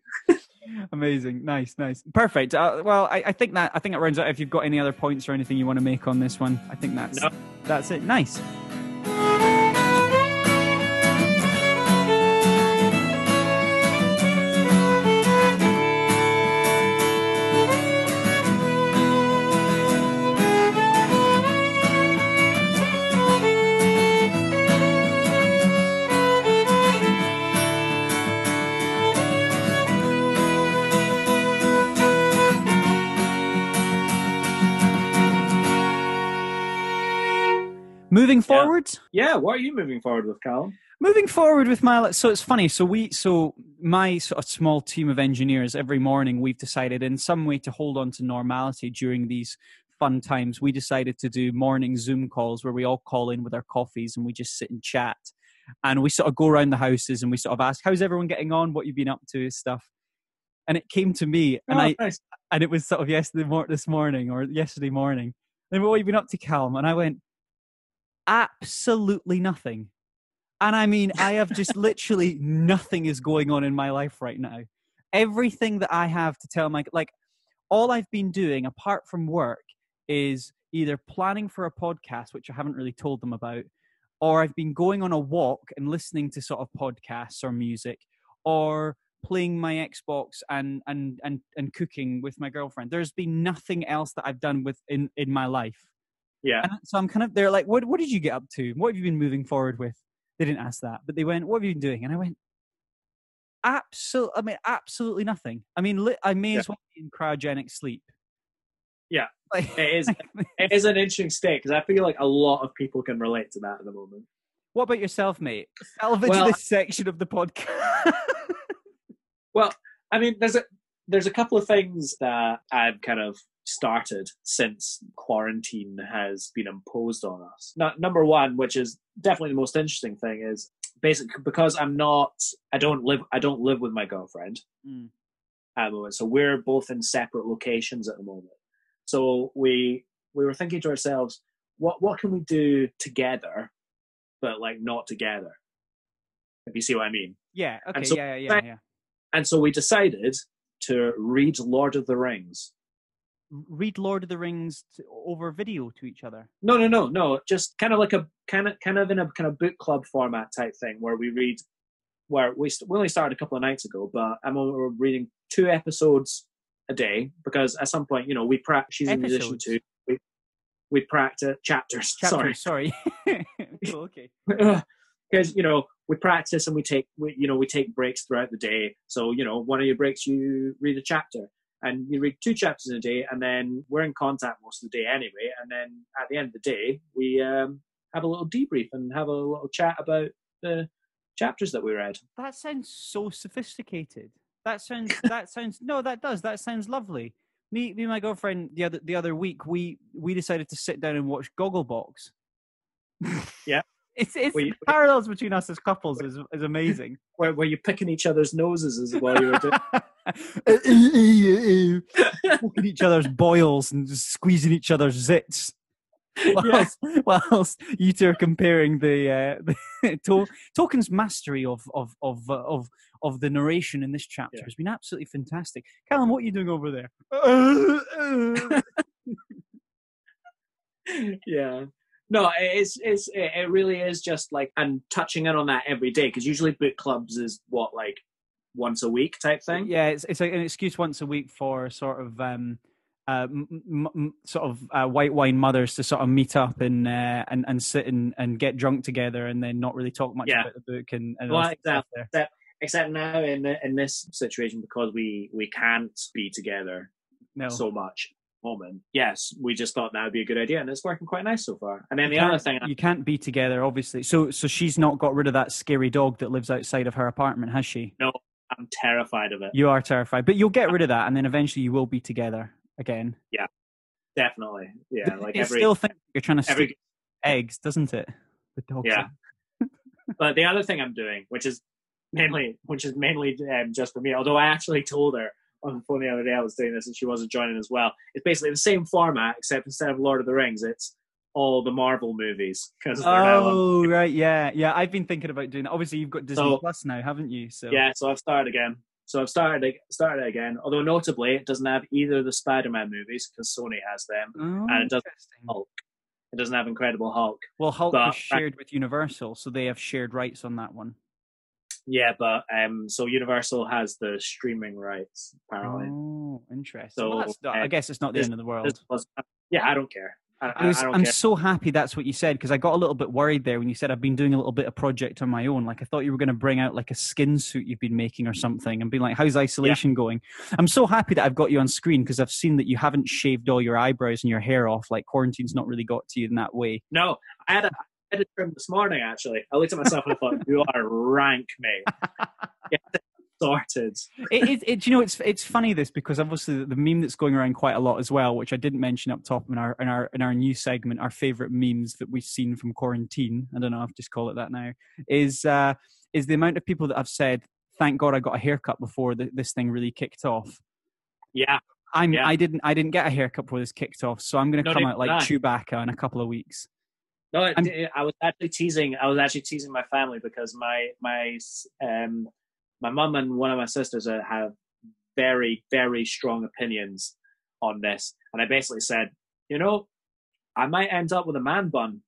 Amazing, nice, nice, perfect. Uh, well, I, I think that I think it rounds out. If you've got any other points or anything you want to make on this one, I think that's No. that's it. Nice. Moving forward, Yeah, what are you moving forward with, Callum? moving forward with my so it's funny so we so my sort of small team of engineers every morning we've decided in some way to hold on to normality during these fun times we decided to do morning zoom calls where we all call in with our coffees and we just sit and chat and we sort of go around the houses and we sort of ask how's everyone getting on what you've been up to stuff and it came to me, and Oh, I nice. and it was sort of yesterday mor- this morning or yesterday morning. And what have you been up to, Calm? And I went, absolutely nothing. And I mean, I have just literally nothing is going on in my life right now. Everything that I have to tell my like, all I've been doing apart from work is either planning for a podcast, which I haven't really told them about, or I've been going on a walk and listening to sort of podcasts or music, or playing my Xbox and and and and cooking with my girlfriend. There's been nothing else that I've done with in in my life. Yeah. And so I'm kind of they're like, what what did you get up to? What have you been moving forward with? They didn't ask that, but they went, what have you been doing? And I went, absolutely. I mean, absolutely nothing. I mean, li- I may Yeah. as well be in cryogenic sleep. Yeah. Like, It is. It is an interesting state because I feel like a lot of people can relate to that at the moment. what about yourself, mate? Salvage Well, this section of the podcast. Well, I mean, there's a there's a couple of things that I've kind of started since quarantine has been imposed on us. Now, number one, which is definitely the most interesting thing, is basically because I'm not, I don't live, I don't live with my girlfriend Mm. at the moment, so we're both in separate locations at the moment. So we we were thinking to ourselves, what what can we do together, but like not together? If you see what I mean. yeah. Okay. so- yeah. Yeah. Yeah. And so we decided to read Lord of the Rings. Read Lord of the Rings to, over video to each other. No, no, no, no. Just kind of like a kind of kind of in a kind of book club format type thing where we read. Where we st- we only started a couple of nights ago, but I'm reading two episodes a day because at some point, you know, we practice. She's a musician too. We we practice chapters. Chapter, Sorry, sorry. Cool, oh, okay. because you know we practice and we take we, you know we take breaks throughout the day so you know one of your breaks you read a chapter and you read two chapters in a day and then we're in contact most of the day anyway and then at the end of the day we um, have a little debrief and have a little chat about the chapters that we read That sounds so sophisticated. That sounds. That sounds. No, that does. That sounds lovely. Me, me, and my girlfriend the other the other week we we decided to sit down and watch Gogglebox. Yeah. It's it's the parallels between us as couples is is amazing. where, where you're picking each other's noses as well you were doing Poking each other's boils and just squeezing each other's zits. Whilst, whilst you two are comparing the, uh, the to- Tolkien's mastery of of of uh, of of the narration in this chapter Yeah. has been absolutely fantastic. Callum, what are you doing over there? yeah no it's it's it it really is just like and touching in on that every day because usually book clubs is what like once a week type thing Yeah, it's it's like an excuse once a week for sort of um, uh, m- m- sort of uh, white wine mothers to sort of meet up and uh, and and sit and, and get drunk together and then not really talk much Yeah. about the book and, and Well, stuff there. except now in in this situation because we we can't be together No, so much moment yes we just thought that would be a good idea and it's working quite nice so far and then You the other thing you can't be together, obviously. So so she's not got rid of that scary dog that lives outside of her apartment, has she? I'm terrified of it You are terrified, but you'll get rid of that, and then eventually you will be together again. Yeah, definitely yeah like it every still think you're trying to stick every eggs, doesn't it? The dog. Yeah. but the other thing i'm doing which is mainly which is mainly um, just for me although i actually told her on the phone the other day i was doing this and she wasn't joining as well it's basically the same format except instead of lord of the rings it's all the marvel movies because they're now on Oh right, yeah, yeah. I've been thinking about doing that. Obviously, you've got Disney So- Plus now, haven't you? So Yeah, so I've started again. So I've started started again. Although notably, it doesn't have either of the Spider-Man movies because Sony has them. Oh, and it does- interesting. Hulk. It doesn't have Incredible Hulk. Well, Hulk but- was shared with Universal, so they have shared rights on that one. Yeah, but um, so Universal has the streaming rights apparently. Oh, interesting. So, well, I uh, guess it's not the end of the world. Was- yeah, I don't care. I, I was, I don't I'm care. so happy that's what you said because I got a little bit worried there when you said I've been doing a little bit of project on my own. Like I thought you were going to bring out like a skin suit you've been making or something and be like, "How's isolation going?" I'm so happy that I've got you on screen because I've seen that you haven't shaved all your eyebrows and your hair off. Like quarantine's not really got to you in that way. No, I had a, I had a trim this morning actually. I looked at myself and I thought, "You are rank, mate. Get this sorted." it, it, it, you know, it's it's funny this because obviously the meme that's going around quite a lot as well, which I didn't mention up top in our in our in our new segment, our favorite memes that we've seen from quarantine. I don't know, I've just call it that now. Is uh, is the amount of people that have said thank God I got a haircut before this thing really kicked off. Yeah, I'm Yeah. I didn't I didn't get a haircut before this kicked off, so I'm going to come out like did Chewbacca in a couple of weeks. No, it, it- I was actually teasing. I was actually teasing my family because my my um my mum and one of my sisters uh, have very very strong opinions on this, and I basically said, you know, I might end up with a man bun.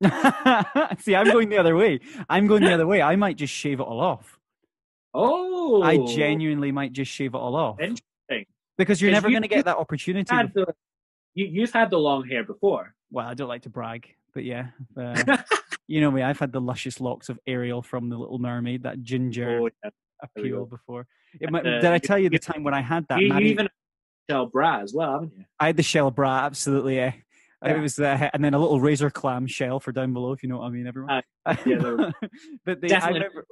See, I'm going the other way. I'm going the other way. I might just shave it all off. Oh, I genuinely might just shave it all off. Interesting. Because you're never you- going to get that opportunity. had the, you you've had the long hair before. Well, I don't like to brag, but yeah. Uh, you know me, I've had the luscious locks of Ariel from The Little Mermaid, that ginger oh, yeah. There appeal before. It might, uh, did I tell you the time when I had that? you, Maddie- even Shell bra as well, haven't you? I had the shell bra, absolutely. Yeah. It was, uh, and then a little razor clam shell for down below, if you know what I mean, everyone. Uh, yeah, but they, I remember,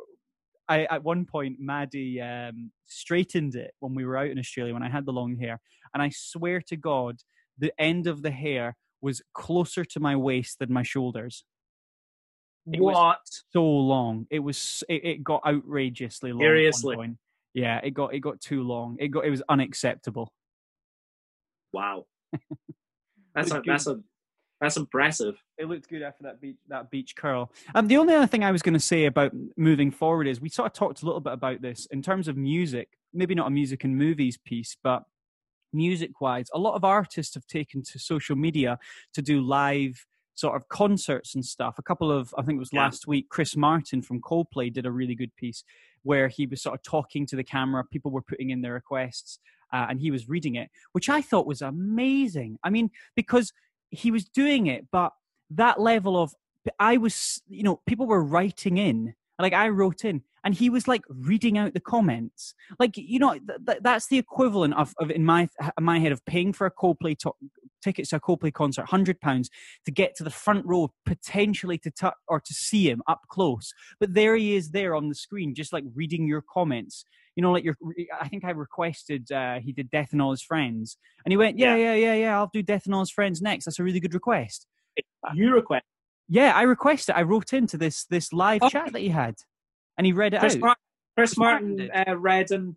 I at one point Maddie um, straightened it when we were out in Australia when I had the long hair, and I swear to God, the end of the hair was closer to my waist than my shoulders. It what? so long. It was it, it got outrageously long. Seriously? Yeah, it got it got too long. It got it was unacceptable. Wow. That's a, that's a that's impressive. It looked good after that beach that beach curl. Um, the only other thing I was going to say about moving forward is we sort of talked a little bit about this in terms of music. Maybe not a music and movies piece, but music wise, a lot of artists have taken to social media to do live sort of concerts and stuff. A couple of, I think it was Yeah. last week, Chris Martin from Coldplay did a really good piece where he was sort of talking to the camera. People were putting in their requests uh, and he was reading it, which I thought was amazing. I mean, because he was doing it, but that level of, I was, you know, people were writing in, like I wrote in, and he was like reading out the comments. Like, you know, th- th- that's the equivalent of, of in my in my head of paying for a Coldplay to- tickets to a Coldplay concert, hundred pounds to get to the front row, potentially to touch or to see him up close. But there he is, there on the screen, just like reading your comments. You know, like your. I think I requested uh, he did Death and All His Friends, and he went, "Yeah, yeah, yeah, yeah. I'll do Death and All His Friends next. That's a really good request." You request Yeah, I requested. I wrote into this this live Oh. chat that he had, and he read it Chris, out. Mar- Chris Martin Martin uh, read and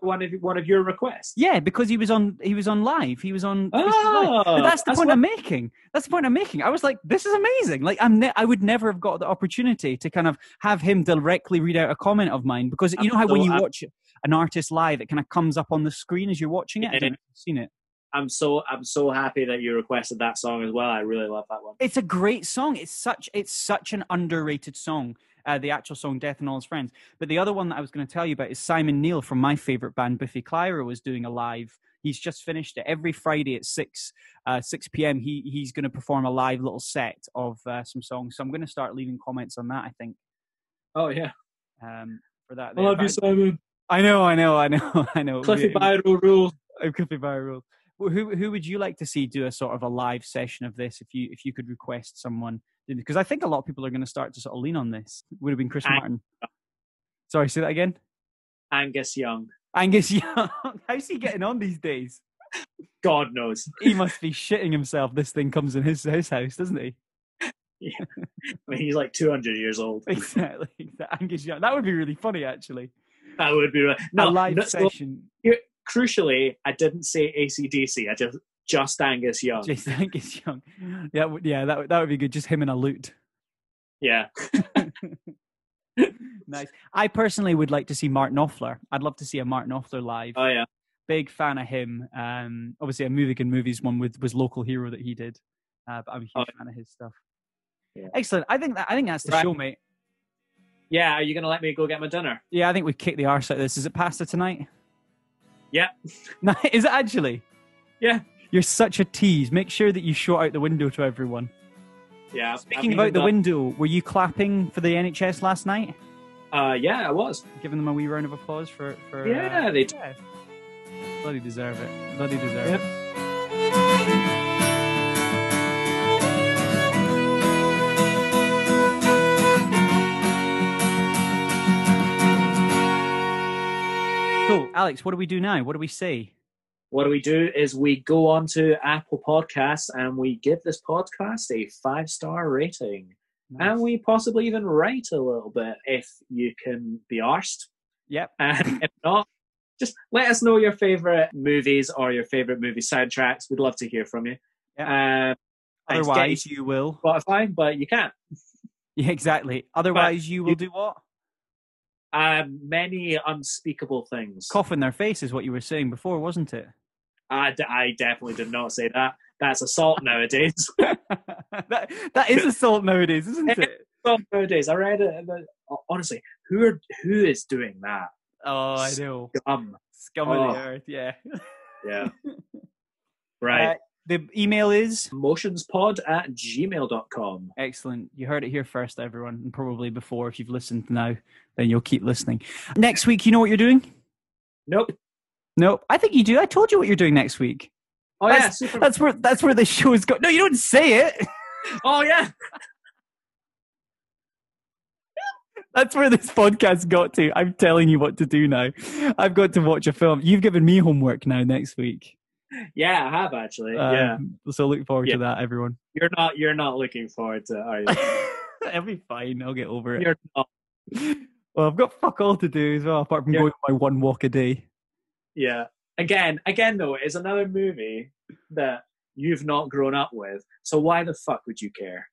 one of one of your requests. Yeah, because he was on he was on live. He was on. Oh, But that's the point what- I'm making. That's the point I'm making. I was like, this is amazing. Like I'm, ne- I would never have got the opportunity to kind of have him directly read out a comment of mine because you know how when you Absol- uh, watch an artist live, it kind of comes up on the screen as you're watching it. I don't know if you've seen it. I'm so I'm so happy that you requested that song as well. I really love that one. It's a great song. It's such it's such an underrated song. Uh, the actual song "Death and All His Friends." But the other one that I was going to tell you about is Simon Neil from my favorite band, Biffy Clyro, was doing a live. He's just finished it every Friday at six uh, six p.m. He he's going to perform a live little set of uh, some songs. So I'm going to start leaving comments on that. I think Oh yeah, um, for that. I love you, Simon. I know, I know, I know, I know. Cliffy Byro rules. Cliffy Viral. Well, who who would you like to see do a sort of a live session of this if you if you could request someone? Because I think a lot of people are going to start to sort of lean on this. Would have been Chris Martin. Sorry, say that again. Angus Young. Angus Young. How's he getting on these days? God knows. He must be shitting himself. This thing comes in his his house, doesn't he? Yeah. I mean, he's like 200 years old. Exactly. Angus Young. That would be really funny, actually. That would be right. a no live no, so session. crucially. I didn't say ACDC. I just just Angus Young. Jason Angus Young. Yeah, would- yeah, that would- that would be good. Just him and a lute. Yeah. nice. I personally would like to see Mark Knopfler. I'd love to see a Mark Knopfler live. Oh yeah. Big fan of him. Um, obviously, a movie and movies one with was local hero that he did. Uh, but I'm a huge Oh, fan of his stuff. Yeah. Excellent. I think that I think that's the Right. show, mate. Yeah. Are you gonna let me go get my dinner? Yeah, I think we've kicked the arse out of this. Is it pasta tonight? Yeah. Is it actually? Yeah. You're such a tease. Make sure that you shout out the window to everyone. Yeah. Speaking about the window, were you clapping for the NHS last night? Uh, yeah, I was. Giving them a wee round of applause for for. Yeah, uh, they- yeah. bloody deserve it. Bloody deserve Yep. it. Cool, Alex. What do we do now? What do we say? What do we do is we go on to Apple Podcasts and we give this podcast a five star rating. Nice. And we possibly even write a little bit if you can be arsed. Yep. And if not, just let us know your favorite movies or your favorite movie soundtracks. We'd love to hear from you. Yeah. Um, Otherwise, you will. Spotify, but you can't. Yeah, exactly. Otherwise, you will you- do what? Um, many unspeakable things. Cough in their face is what you were saying before, wasn't it? I, d- I definitely did not say that. That's assault nowadays. that, that is assault nowadays, isn't it? assault nowadays. I read it. the- Honestly, who are, who is doing that? Oh, I know. Um, Scum of Oh. the earth, yeah. yeah. Right. Uh, the email is Motionspod at gmail.com. excellent. You heard it here first, everyone, and probably before. If you've listened now, then you'll keep listening. Next week, you know what you're doing? Nope. Nope. I think you do. I told you what you're doing next week. Oh, yeah. Super. That's where that's where the show's go. No, you don't say it. Oh, yeah. That's where this podcast got to. I'm telling you what to do now. I've got to watch a film. You've given me homework now next week. Yeah, I have actually. yeah. Um, So look forward Yeah. to that, everyone. You're not you're not looking forward to it, are you? It'll be fine. I'll get over it. You're not. Well, I've got fuck all to do as well, apart from Yeah. going my one walk a day. Yeah. Again, again though, it's another movie that you've not grown up with. So why the fuck would you care?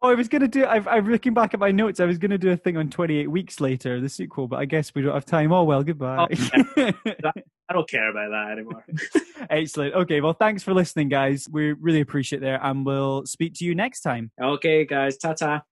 Oh, I was gonna do. I've, I'm looking back at my notes. I was gonna do a thing on 28 weeks later, the sequel, but I guess we don't have time. Oh well, goodbye. Oh, I don't care about that anymore. Excellent. Okay, well, thanks for listening, guys. We really appreciate it there, and we'll speak to you next time. okay, guys, ta ta.